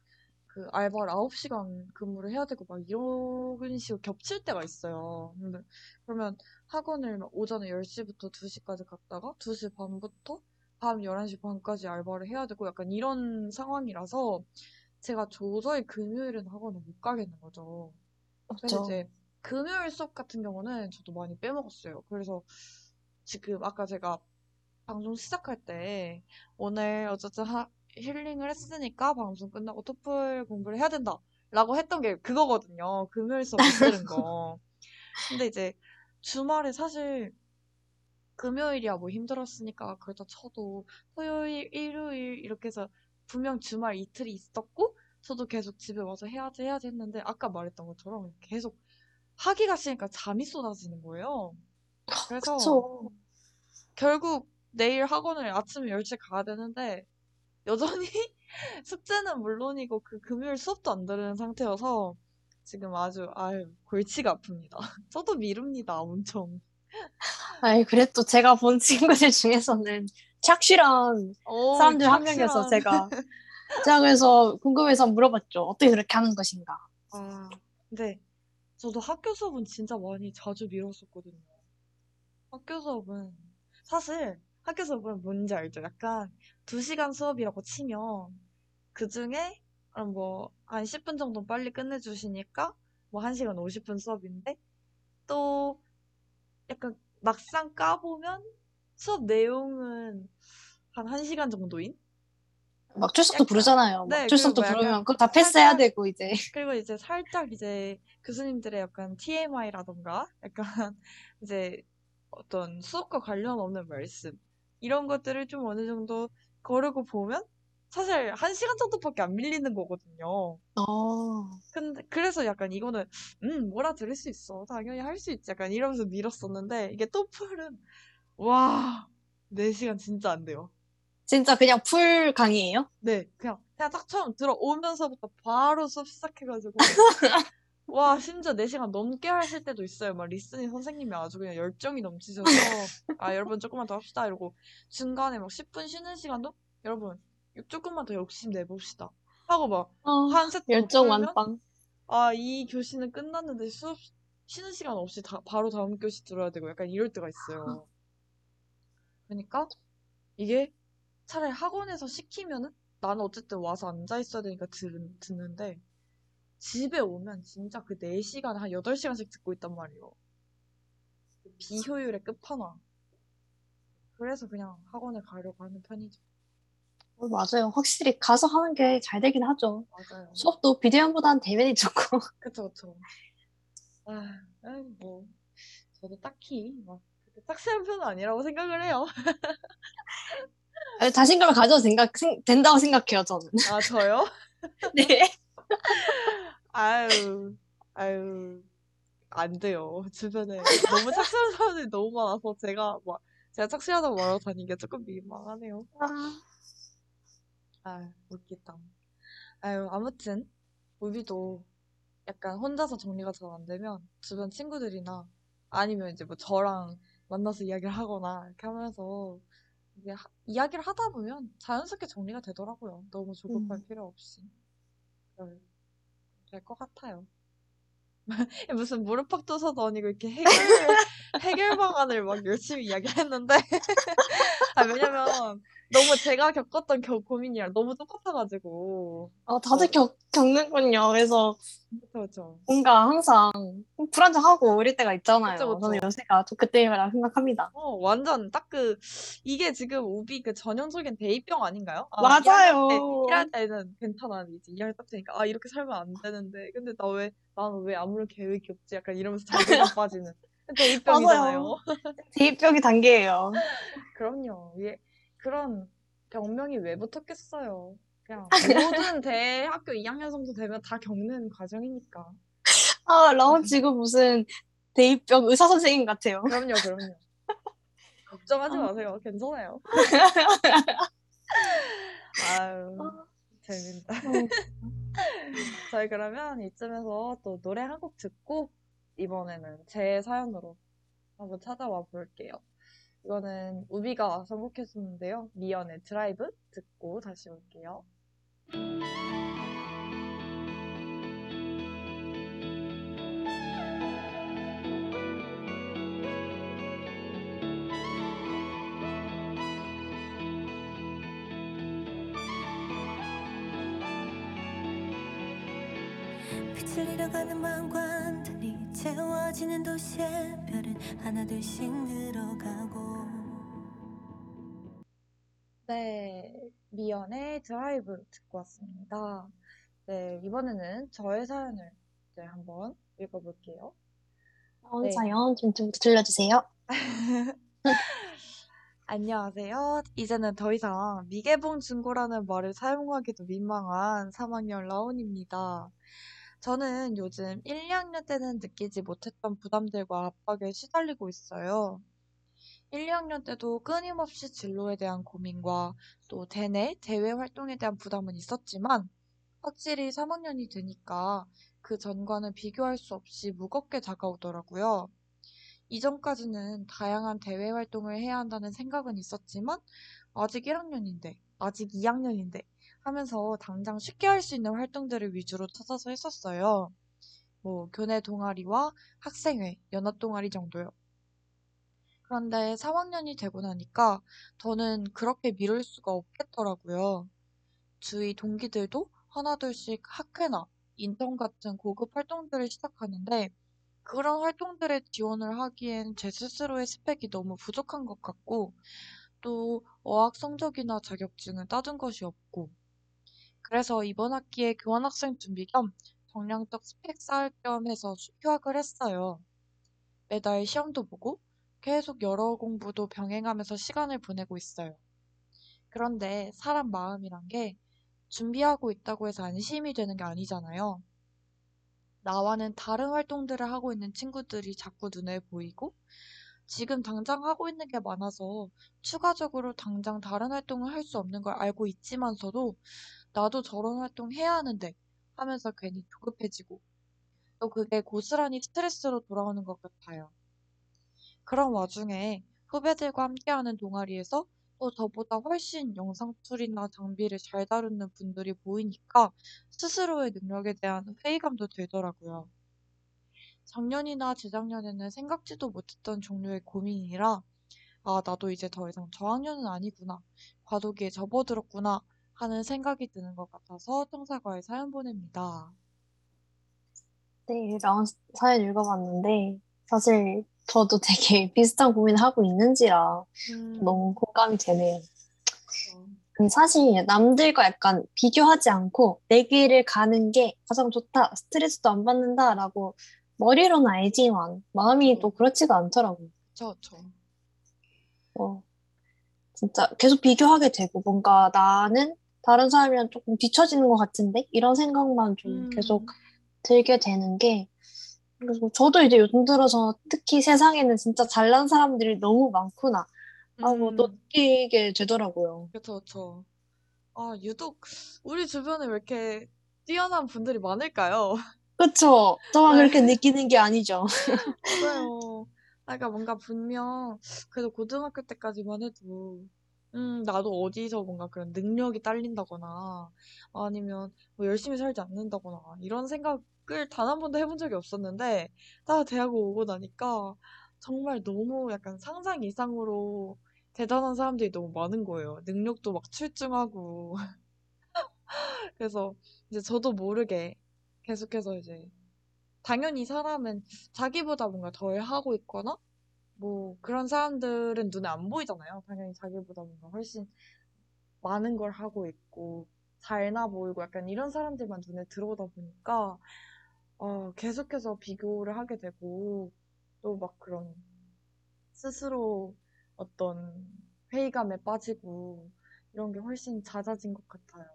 그 알바를 9시간 근무를 해야 되고 막 이런 식으로 겹칠 때가 있어요. 근데 그러면 학원을 막 오전에 10시부터 2시까지 갔다가 2시 반부터 밤 11시 반까지 알바를 해야 되고 약간 이런 상황이라서 제가 도저히 금요일은 학원을 못 가겠는 거죠. 그래서. 이제 금요일 수업 같은 경우는 저도 많이 빼먹었어요. 그래서 지금 아까 제가 방송 시작할 때 오늘 어쨌든 하- 힐링을 했으니까 방송 끝나고 토플 공부를 해야 된다 라고 했던 게 그거거든요. 금요일 수업 못 들은 거. 근데 이제 주말에 사실 금요일이야 뭐 힘들었으니까 그래도 쳐도 토요일, 일요일 이렇게 해서 분명 주말 이틀이 있었고 저도 계속 집에 와서 해야지 해야지 했는데 아까 말했던 것처럼 계속 하기가 싫으니까 잠이 쏟아지는 거예요. 그래서 그쵸. 결국 내일 학원을 아침에 10시에 가야 되는데 여전히 숙제는 물론이고 그 금요일 수업도 안 들은 상태여서 지금 아주 아유 골치가 아픕니다. 저도 미룹니다 엄청. 아이 그래도 제가 본 친구들 중에서는 착실한 어, 사람들 한 명이어서 제가 제가 그래서 궁금해서 물어봤죠. 어떻게 그렇게 하는 것인가? 아 근데 저도 학교 수업은 진짜 많이 자주 미뤘었거든요. 학교 수업은 사실 학교 수업은 뭔지 알죠? 약간 2시간 수업이라고 치면 그 중에 뭐한 10분 정도 빨리 끝내주시니까 뭐 1시간 50분 수업인데 또 약간 막상 까보면 수업 내용은 한 1시간 정도인? 막 출석도 부르잖아요. 네, 막 출석도 부르면 그거 다 패스해야 살짝- 되고 이제 그리고 이제 살짝 이제 교수님들의 약간 TMI라던가 약간 이제 어떤 수업과 관련 없는 말씀 이런 것들을 좀 어느 정도 거르고 보면 사실 한 시간 정도밖에 안 밀리는 거거든요. 어 근데 그래서 약간 이거는 음 뭐라 들을 수 있어 당연히 할 수 있지 약간 이러면서 밀었었는데 이게 토플은 와 4시간 진짜 안 돼요. 진짜 그냥 풀 강의예요? 네, 그냥, 그냥 딱 처음 들어오면서부터 바로 수업 시작해가지고, 와, 심지어 4시간 넘게 하실 때도 있어요. 막 listening 선생님이 아주 그냥 열정이 넘치셔서, 아, 여러분 조금만 더 합시다. 이러고, 중간에 막 10분 쉬는 시간도, 여러분, 조금만 더 욕심 내봅시다. 하고 막, 아, 한 세트 더 열정 풀면, 만빵. 아, 이 교시는 끝났는데 수업, 쉬는 시간 없이 다, 바로 다음 교시 들어야 되고, 약간 이럴 때가 있어요. 그러니까, 이게 차라리 학원에서 시키면은, 나는 어쨌든 와서 앉아 있어야 되니까 들, 듣는데, 집에 오면 진짜 그 4시간, 한 8시간씩 듣고 있단 말이에요. 비효율의 끝판왕. 그래서 그냥 학원에 가려고 하는 편이죠. 어, 맞아요. 확실히 가서 하는 게 잘 되긴 하죠. 맞아요. 수업도 비대면보다는 대면이 좋고. 그쵸, 그쵸. 아, 뭐, 저도 딱히, 막, 싹쓸한 편은 아니라고 생각을 해요. 자신감을 가져도 생각, 생- 된다고 생각해요, 저는. 아, 저요? 네. 아유, 아유, 안 돼요. 주변에 너무 착실한 사람들이 너무 많아서 제가 막, 제가 착실하다고 말하고 다니기가 조금 민망하네요. 아, 웃기다. 아유, 아무튼, 우비도 약간 혼자서 정리가 잘 안 되면 주변 친구들이나 아니면 이제 뭐 저랑 만나서 이야기를 하거나 이렇게 하면서 이게 하- 이야기를 하다 보면 자연스럽게 정리가 되더라고요. 너무 조급할 음. 필요 없이. 될 것 같아요. 무슨 무릎팍도사도 아니고 이렇게 해결, 해결 방안을 막 열심히 이야기했는데. 아, 왜냐면 너무 제가 겪었던 겨, 고민이랑 너무 똑같아가지고. 어, 다들 겪, 겪는군요. 그래서 그쵸, 그쵸. 뭔가 항상 불안정하고 이럴 때가 있잖아요. 그쵸, 그쵸. 저는 요새가 좀 그때라고 생각합니다. 어, 완전 딱 그, 이게 지금 우비 그 전형적인 대입병 아닌가요? 아, 맞아요. 1할 때는 괜찮아. 이제 2할 딱 되니까, 아, 이렇게 살면 안 되는데. 근데 나 왜, 나는 왜 아무런 계획이 없지? 약간 이러면서 자괴감 빠지는. 대입병이잖아요. 대입병이 단계예요. 그럼요. 예, 그런 병명이 왜 붙었겠어요. 그냥 모든 대학교 2학년 정도 되면 다 겪는 과정이니까. 아, 라온 지금 무슨 대입병 의사 선생님 같아요. 그럼요, 그럼요. 걱정하지 아. 마세요. 괜찮아요. 아유, 재밌다. 어. 저희 그러면 이쯤에서 또 노래 한 곡 듣고 이번에는 제 사연으로 한번 찾아와 볼게요. 이거는 우비가 선곡했었는데요. 미연의 드라이브 듣고 다시 올게요. 빛을 잃어가는 달리 채워지는 도시의 별은 하나둘씩 늘어가 미연의 드라이브 듣고 왔습니다. 네, 이번에는 저의 사연을 이제 한번 읽어볼게요. 네. 사연 좀, 좀 들려주세요. 안녕하세요. 이제는 더 이상 미개봉 중고라는 말을 사용하기도 민망한 3학년 라온입니다. 저는 요즘 1, 2학년 때는 느끼지 못했던 부담들과 압박에 시달리고 있어요. 1, 2학년 때도 끊임없이 진로에 대한 고민과 또 대내, 대외 활동에 대한 부담은 있었지만 확실히 3학년이 되니까 그 전과는 비교할 수 없이 무겁게 다가오더라고요. 이전까지는 다양한 대외 활동을 해야 한다는 생각은 있었지만 아직 1학년인데, 아직 2학년인데 하면서 당장 쉽게 할 수 있는 활동들을 위주로 찾아서 했었어요. 뭐 교내 동아리와 학생회, 연합 동아리 정도요. 그런데 3학년이 되고 나니까 저는 그렇게 미룰 수가 없겠더라고요. 주위 동기들도 하나둘씩 학회나 인턴 같은 고급 활동들을 시작하는데 그런 활동들에 지원을 하기엔 제 스스로의 스펙이 너무 부족한 것 같고 또 어학 성적이나 자격증은 따둔 것이 없고 그래서 이번 학기에 교환학생 준비 겸 정량적 스펙 쌓을 겸 해서 수- 휴학을 했어요. 매달 시험도 보고 계속 여러 공부도 병행하면서 시간을 보내고 있어요. 그런데 사람 마음이란 게 준비하고 있다고 해서 안심이 되는 게 아니잖아요. 나와는 다른 활동들을 하고 있는 친구들이 자꾸 눈에 보이고 지금 당장 하고 있는 게 많아서 추가적으로 당장 다른 활동을 할 수 없는 걸 알고 있지만서도 나도 저런 활동 해야 하는데 하면서 괜히 조급해지고 또 그게 고스란히 스트레스로 돌아오는 것 같아요. 그런 와중에 후배들과 함께하는 동아리에서 또 저보다 훨씬 영상 tool이나 장비를 잘 다루는 분들이 보이니까 스스로의 능력에 대한 회의감도 들더라고요. 작년이나 재작년에는 생각지도 못했던 종류의 고민이라 아, 나도 이제 더 이상 저학년은 아니구나. 과도기에 접어들었구나. 하는 생각이 드는 것 같아서 청사과에 사연 보냅니다. 네, 이런 사연 읽어봤는데, 사실 저도 되게 비슷한 고민을 하고 있는지라 음, 너무 공감이 되네요. 근데 사실 남들과 약간 비교하지 않고 내 길을 가는 게 가장 좋다, 스트레스도 안 받는다라고 머리로는 알지만 마음이 또 그렇지가 않더라고요. 저, 저. 어, 진짜 계속 비교하게 되고 뭔가 나는 다른 사람이랑 조금 뒤처지는 것 같은데 이런 생각만 좀 음, 계속 들게 되는 게 저도 이제 요즘 들어서 특히 세상에는 진짜 잘난 사람들이 너무 많구나 하고 또 음, 느끼게 되더라고요. 그쵸, 그쵸. 아, 유독 우리 주변에 왜 이렇게 뛰어난 분들이 많을까요? 그쵸? 저만 네. 그렇게 느끼는 게 아니죠. 맞아요. 아, 그러니까 뭔가 분명 그래도 고등학교 때까지만 해도 음, 나도 어디서 뭔가 그런 능력이 딸린다거나 아니면 뭐 열심히 살지 않는다거나 이런 생각 을 단 한 번도 해본 적이 없었는데 딱 대학 오고 나니까 정말 너무 약간 상상 이상으로 대단한 사람들이 너무 많은 거예요. 능력도 막 출중하고 그래서 이제 저도 모르게 계속해서 이제 당연히 사람은 자기보다 뭔가 덜 하고 있거나 뭐 그런 사람들은 눈에 안 보이잖아요. 당연히 자기보다 뭔가 훨씬 많은 걸 하고 있고 잘나 보이고 약간 이런 사람들만 눈에 들어오다 보니까 어, 계속해서 비교를 하게 되고 또 막 그런 스스로 어떤 회의감에 빠지고 이런 게 훨씬 잦아진 것 같아요.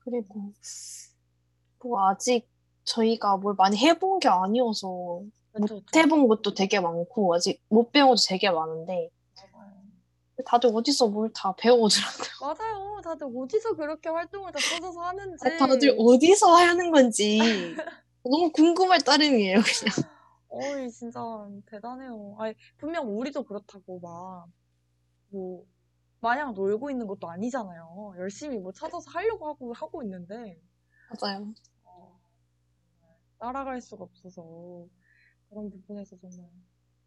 그리고 뭐 아직 저희가 뭘 많이 해본 게 아니어서 못 그쵸, 그쵸. 해본 것도 되게 많고 아직 못 배운 것도 되게 많은데. 다들 어디서 뭘 다 배워오더라고요. 맞아요. 다들 어디서 그렇게 활동을 다 찾아서 하는지. 아, 다들 어디서 하는 건지 너무 궁금할 따름이에요, 그냥. 어이, 진짜 대단해요. 아니, 분명 우리도 그렇다고 막, 뭐, 마냥 놀고 있는 것도 아니잖아요. 열심히 뭐 찾아서 하려고 하고, 하고 있는데, 맞아요. 어, 따라갈 수가 없어서, 그런 부분에서 정말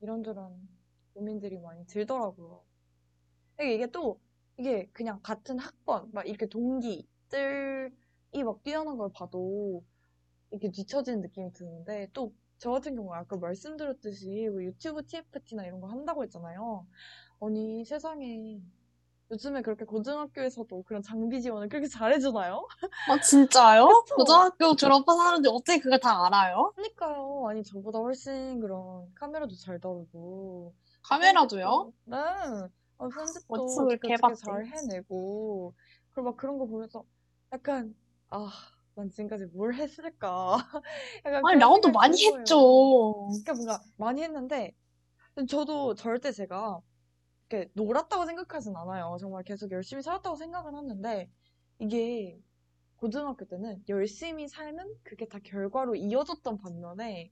이런저런 고민들이 많이 들더라고요. 이게, 또, 이게 그냥 같은 학번, 막 이렇게 동기들이 막 뛰어난 걸 봐도, 이렇게 뒤처지는 느낌이 드는데, 또, 저 같은 경우 아까 말씀드렸듯이 뭐 유튜브 TFT나 이런 거 한다고 했잖아요. 아니, 세상에. 요즘에 그렇게 고등학교에서도 그런 장비 지원을 그렇게 잘해주나요? 아, 진짜요? 그쵸? 고등학교 졸업한 사람들 어떻게 그걸 다 알아요? 그러니까요. 아니, 저보다 훨씬 그런 카메라도 잘 다루고, 카메라도요? 네. 아, 편집도 해봤대? 잘 해내고, 그리고 막 그런 거 보면서 약간, 아, 난 지금까지 뭘 했을까? 아니, 라운드 많이 거예요. 했죠. 그러니까 뭔가 많이 했는데, 저도 절대 제가 이렇게 놀았다고 생각하진 않아요. 정말 계속 열심히 살았다고 생각은 하는데, 이게 고등학교 때는 열심히 살면 그게 다 결과로 이어졌던 반면에,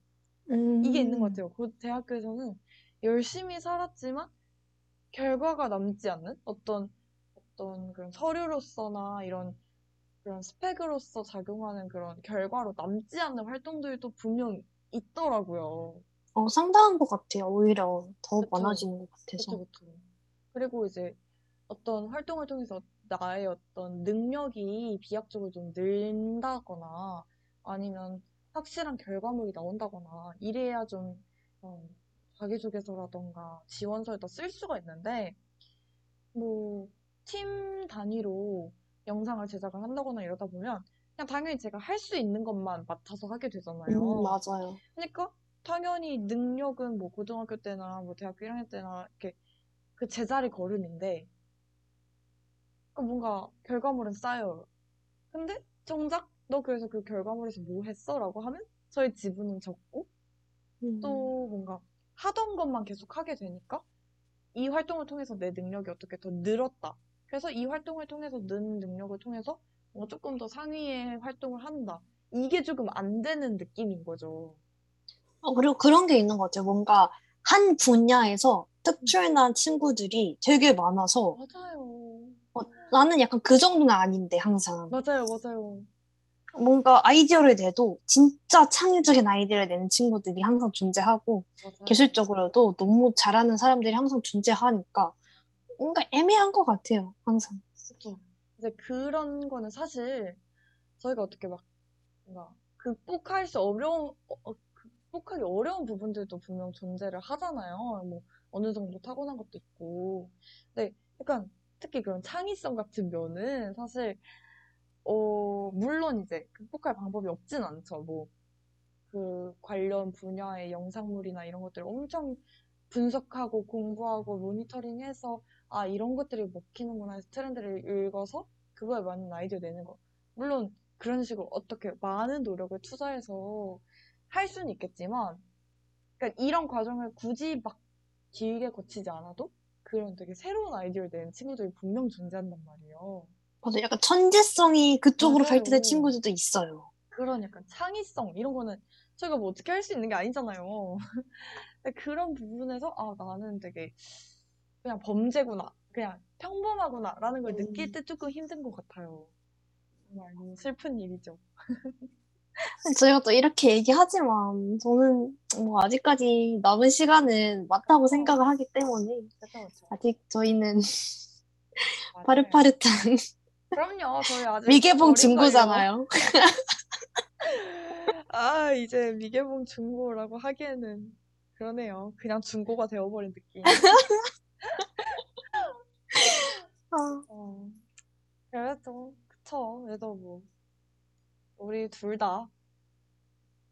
이게 있는 것 음, 같아요. 고 대학교에서는 열심히 살았지만 결과가 남지 않는 어떤 어떤 그런 서류로서나 이런 그런 스펙으로서 작용하는 그런 결과로 남지 않는 활동들도 분명 있더라고요. 어, 상당한 것 같아요. 오히려 더 그쵸? 많아지는 것 그쵸, 같아서. 그쵸. 그리고 이제 어떤 활동을 통해서 나의 어떤 능력이 비약적으로 좀 는다거나 아니면 확실한 결과물이 나온다거나 이래야 좀 어, 자기소개서라던가 지원서에다 쓸 수가 있는데 뭐 팀 단위로 영상을 제작을 한다거나 이러다 보면 그냥 당연히 제가 할 수 있는 것만 맡아서 하게 음, 되잖아요. 맞아요. 그러니까 당연히 능력은 뭐 고등학교 때나 뭐 대학교 1학년 때나 이렇게 그 제자리 걸음인데 그 뭔가 결과물은 쌓여요. 근데 정작 너 그래서 그 결과물에서 뭐 했어? 라고 하면 저의 지분은 적고 음, 또 뭔가 하던 것만 계속 하게 되니까 이 활동을 통해서 내 능력이 어떻게 더 늘었다. 그래서 이 활동을 통해서 는 능력을 통해서 뭔가 조금 더 상위의 활동을 한다. 이게 조금 안 되는 느낌인 거죠. 어, 그리고 그런 게 있는 것 같아요. 뭔가 한 분야에서 특출난 친구들이 되게 많아서 맞아요. 어, 나는 약간 그 정도는 아닌데 항상 맞아요, 맞아요. 뭔가 아이디어를 내도 진짜 창의적인 아이디어를 내는 친구들이 항상 존재하고 맞아요. 기술적으로도 너무 잘하는 사람들이 항상 존재하니까 뭔가 애매한 것 같아요. 항상. 그쵸. 이제 그런 거는 사실 저희가 어떻게 막 뭔가 극복할 수 어려운 어, 어, 극복하기 어려운 부분들도 분명 존재를 하잖아요. 뭐 어느 정도 타고난 것도 있고. 근데 약간 특히 그런 창의성 같은 면은 사실 어 물론 이제 극복할 방법이 없진 않죠. 뭐 그 관련 분야의 영상물이나 이런 것들을 엄청 분석하고 공부하고 모니터링해서 아 이런 것들이 먹히는구나 해서 트렌드를 읽어서 그거에 맞는 아이디어 내는 거. 물론 그런 식으로 어떻게 많은 노력을 투자해서 할 수는 있겠지만 그러니까 이런 과정을 굳이 막 길게 거치지 않아도 그런 되게 새로운 아이디어를 내는 친구들이 분명 존재한단 말이에요. 맞아, 약간 천재성이 그쪽으로 맞아요. 발달된 친구들도 있어요. 그런 약간 창의성 이런 거는 저희가 뭐 어떻게 할 수 있는 게 아니잖아요. 그런 부분에서 아 나는 되게 그냥 범죄구나, 그냥 평범하구나라는 걸 느낄 음. 때 조금 힘든 것 같아요. 정말 너무 슬픈 일이죠. 저희가 또 이렇게 얘기하지만 저는 뭐 아직까지 남은 시간은 많다고 생각을 하기 때문에. 아직 저희는. 파릇파릇한 그럼요, 저희 아직 미개봉. 중고잖아요. 아 이제 미개봉 중고라고 하기에는 그러네요. 그냥 중고가 되어버린 느낌. 아, 어, 그래도 그쵸. 그래도 뭐 우리 둘 다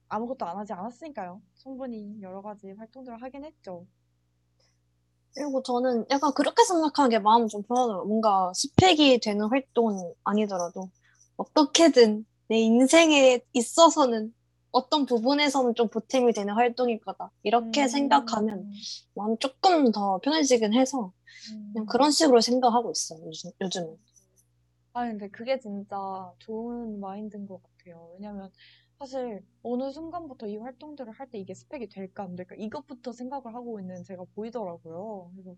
아무것도 안 하지 않았으니까요. 충분히 여러 가지 활동들을 하긴 했죠. 그리고 저는 약간 그렇게 생각하는 게 마음 좀 편하더라고요. 뭔가 스펙이 되는 활동은 아니더라도 어떻게든 내 인생에 있어서는 어떤 부분에서는 좀 보탬이 되는 활동일 거다. 이렇게 음, 생각하면 마음이 조금 더 편해지긴 해서 그냥 음. 그런 식으로 생각하고 있어요. 요즘, 요즘은. 아, 근데 그게 진짜 좋은 마인드인 것 같아요. 왜냐면 사실 어느 순간부터 이 활동들을 할 때 이게 스펙이 될까 안 될까 이것부터 생각을 하고 있는 제가 보이더라고요. 그래서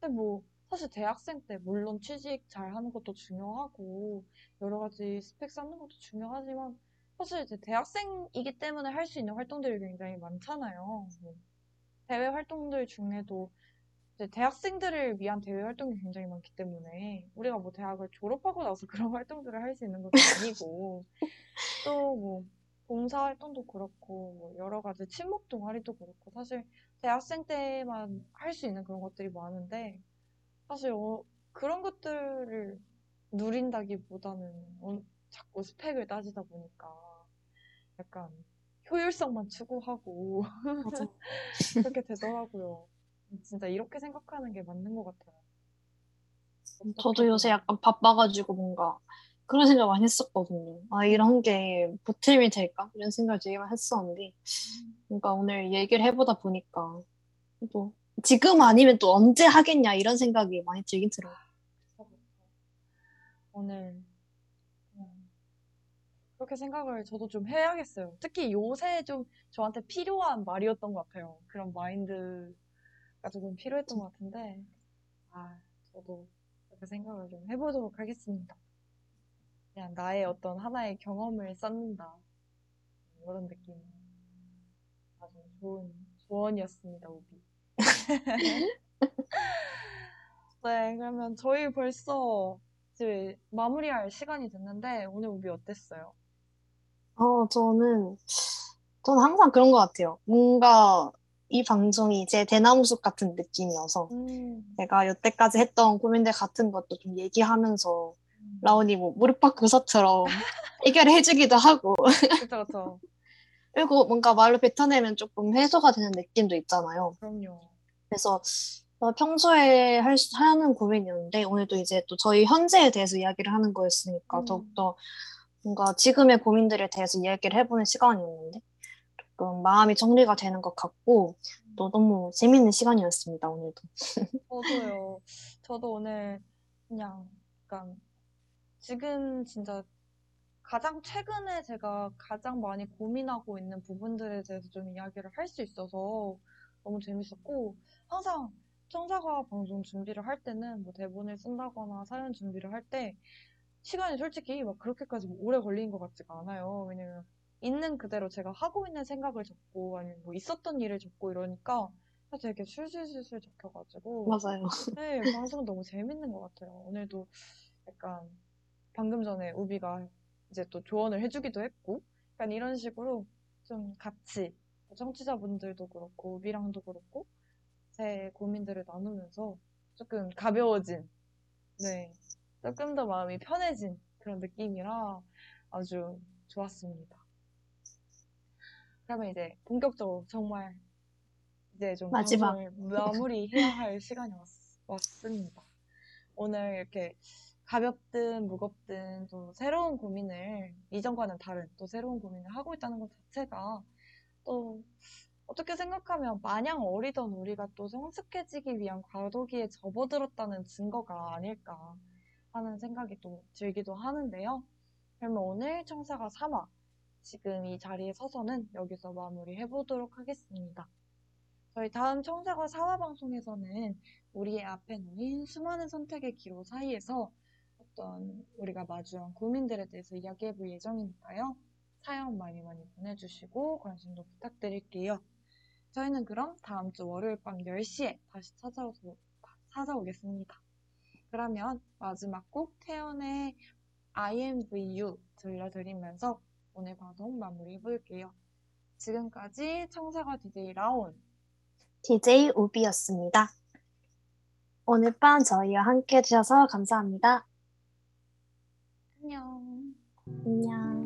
근데 뭐 사실 대학생 때 물론 취직 잘 하는 것도 중요하고 여러 가지 스펙 쌓는 것도 중요하지만 사실 이제 대학생이기 때문에 할 수 있는 활동들이 굉장히 많잖아요. 뭐 대외 활동들 중에도 대학생들을 위한 대외 활동이 굉장히 많기 때문에 우리가 뭐 대학을 졸업하고 나서 그런 활동들을 할 수 있는 것도 아니고 또 뭐 봉사 활동도 그렇고 뭐 여러 가지 친목 동아리도 그렇고 사실 대학생 때만 할 수 있는 그런 것들이 많은데 사실 어, 그런 것들을 누린다기보다는 어, 자꾸 스펙을 따지다 보니까 약간 효율성만 추구하고. 그렇게 되더라고요. 진짜 이렇게 생각하는 게 맞는 것 같아요. 저도 요새 약간 바빠가지고 뭔가 그런 생각 많이 했었거든요. 아, 이런 게 보탬이 될까? 이런 생각을 되게 많이 했었는데, 뭔가 오늘 얘기를 해보다 보니까, 또, 지금 아니면 또 언제 하겠냐, 이런 생각이 많이 들긴 들어요. 오늘 그렇게 생각을 저도 좀 해야겠어요. 특히 요새 좀 저한테 필요한 말이었던 것 같아요. 그런 마인드가 조금 필요했던 것 같은데, 아, 저도 그렇게 생각을 좀 해보도록 하겠습니다. 그냥 나의 어떤 하나의 경험을 쌓는다. 이런 느낌. 아주 좋은 조언이었습니다, 우비. 네, 그러면 저희 벌써 이제 마무리할 시간이 됐는데, 오늘 우비 어땠어요? 어, 저는, 저는 항상 그런 것 같아요. 뭔가 이 방송이 제 대나무숲 같은 느낌이어서, 음, 제가 여태까지 했던 고민들 같은 것도 좀 얘기하면서, 음. 라온이 뭐 무릎팍 교사처럼 해결을 해주기도 하고, 그쵸, 그쵸. 그리고 뭔가 말로 뱉어내면 조금 해소가 되는 느낌도 있잖아요. 그럼요. 그래서 어, 평소에 할, 수- 하는 고민이었는데 오늘도 이제 또 저희 현재에 대해서 이야기를 하는 거였으니까 음. 더욱더 뭔가 지금의 고민들에 대해서 이야기를 해보는 시간이었는데 조금 마음이 정리가 되는 것 같고 또 너무 재밌는 시간이었습니다 오늘도. 저도요. 저도 오늘 그냥 약간 지금 진짜 가장 최근에 제가 가장 많이 고민하고 있는 부분들에 대해서 좀 이야기를 할 수 있어서 너무 재밌었고, 항상 청사과 방송 준비를 할 때는 뭐 대본을 쓴다거나 사연 준비를 할 때 시간이 솔직히 막 그렇게까지 뭐 오래 걸린 것 같지가 않아요. 왜냐면 있는 그대로 제가 하고 있는 생각을 적고 아니면 뭐 있었던 일을 적고 이러니까 되게 술술술술 적혀가지고 맞아요. 네, 방송 너무 재밌는 것 같아요. 오늘도 약간 방금 전에 우비가 이제 또 조언을 해주기도 했고, 약간 이런 식으로 좀 같이 청취자분들도 그렇고, 우비랑도 그렇고, 제 고민들을 나누면서 조금 가벼워진, 네, 조금 더 마음이 편해진 그런 느낌이라 아주 좋았습니다. 그러면 이제 본격적으로 정말 이제 좀 마지막. 마무리해야 할 시간이 왔, 왔습니다. 오늘 이렇게 가볍든 무겁든 또 새로운 고민을 이전과는 다른 또 새로운 고민을 하고 있다는 것 자체가 또 어떻게 생각하면 마냥 어리던 우리가 또 성숙해지기 위한 과도기에 접어들었다는 증거가 아닐까 하는 생각이 또 들기도 하는데요. 그러면 오늘 청사가 3화 지금 이 자리에 서서는 여기서 마무리해 보도록 하겠습니다. 저희 다음 청사과 4화 방송에서는 우리의 앞에 놓인 수많은 선택의 기로 사이에서 어떤 우리가 마주한 고민들에 대해서 이야기해 볼 예정이니까요. 사연 많이 많이 보내주시고 관심도 부탁드릴게요. 저희는 그럼 다음 주 월요일 밤 10시에 다시 찾아오서, 찾아오겠습니다. 그러면 마지막 곡 태연의 I am VU 들려드리면서 오늘 방송 마무리 해 볼게요. 지금까지 청사과 DJ 라온 DJ 우비였습니다. 오늘 밤 저희와 함께 해주셔서 감사합니다. 안녕. 안녕.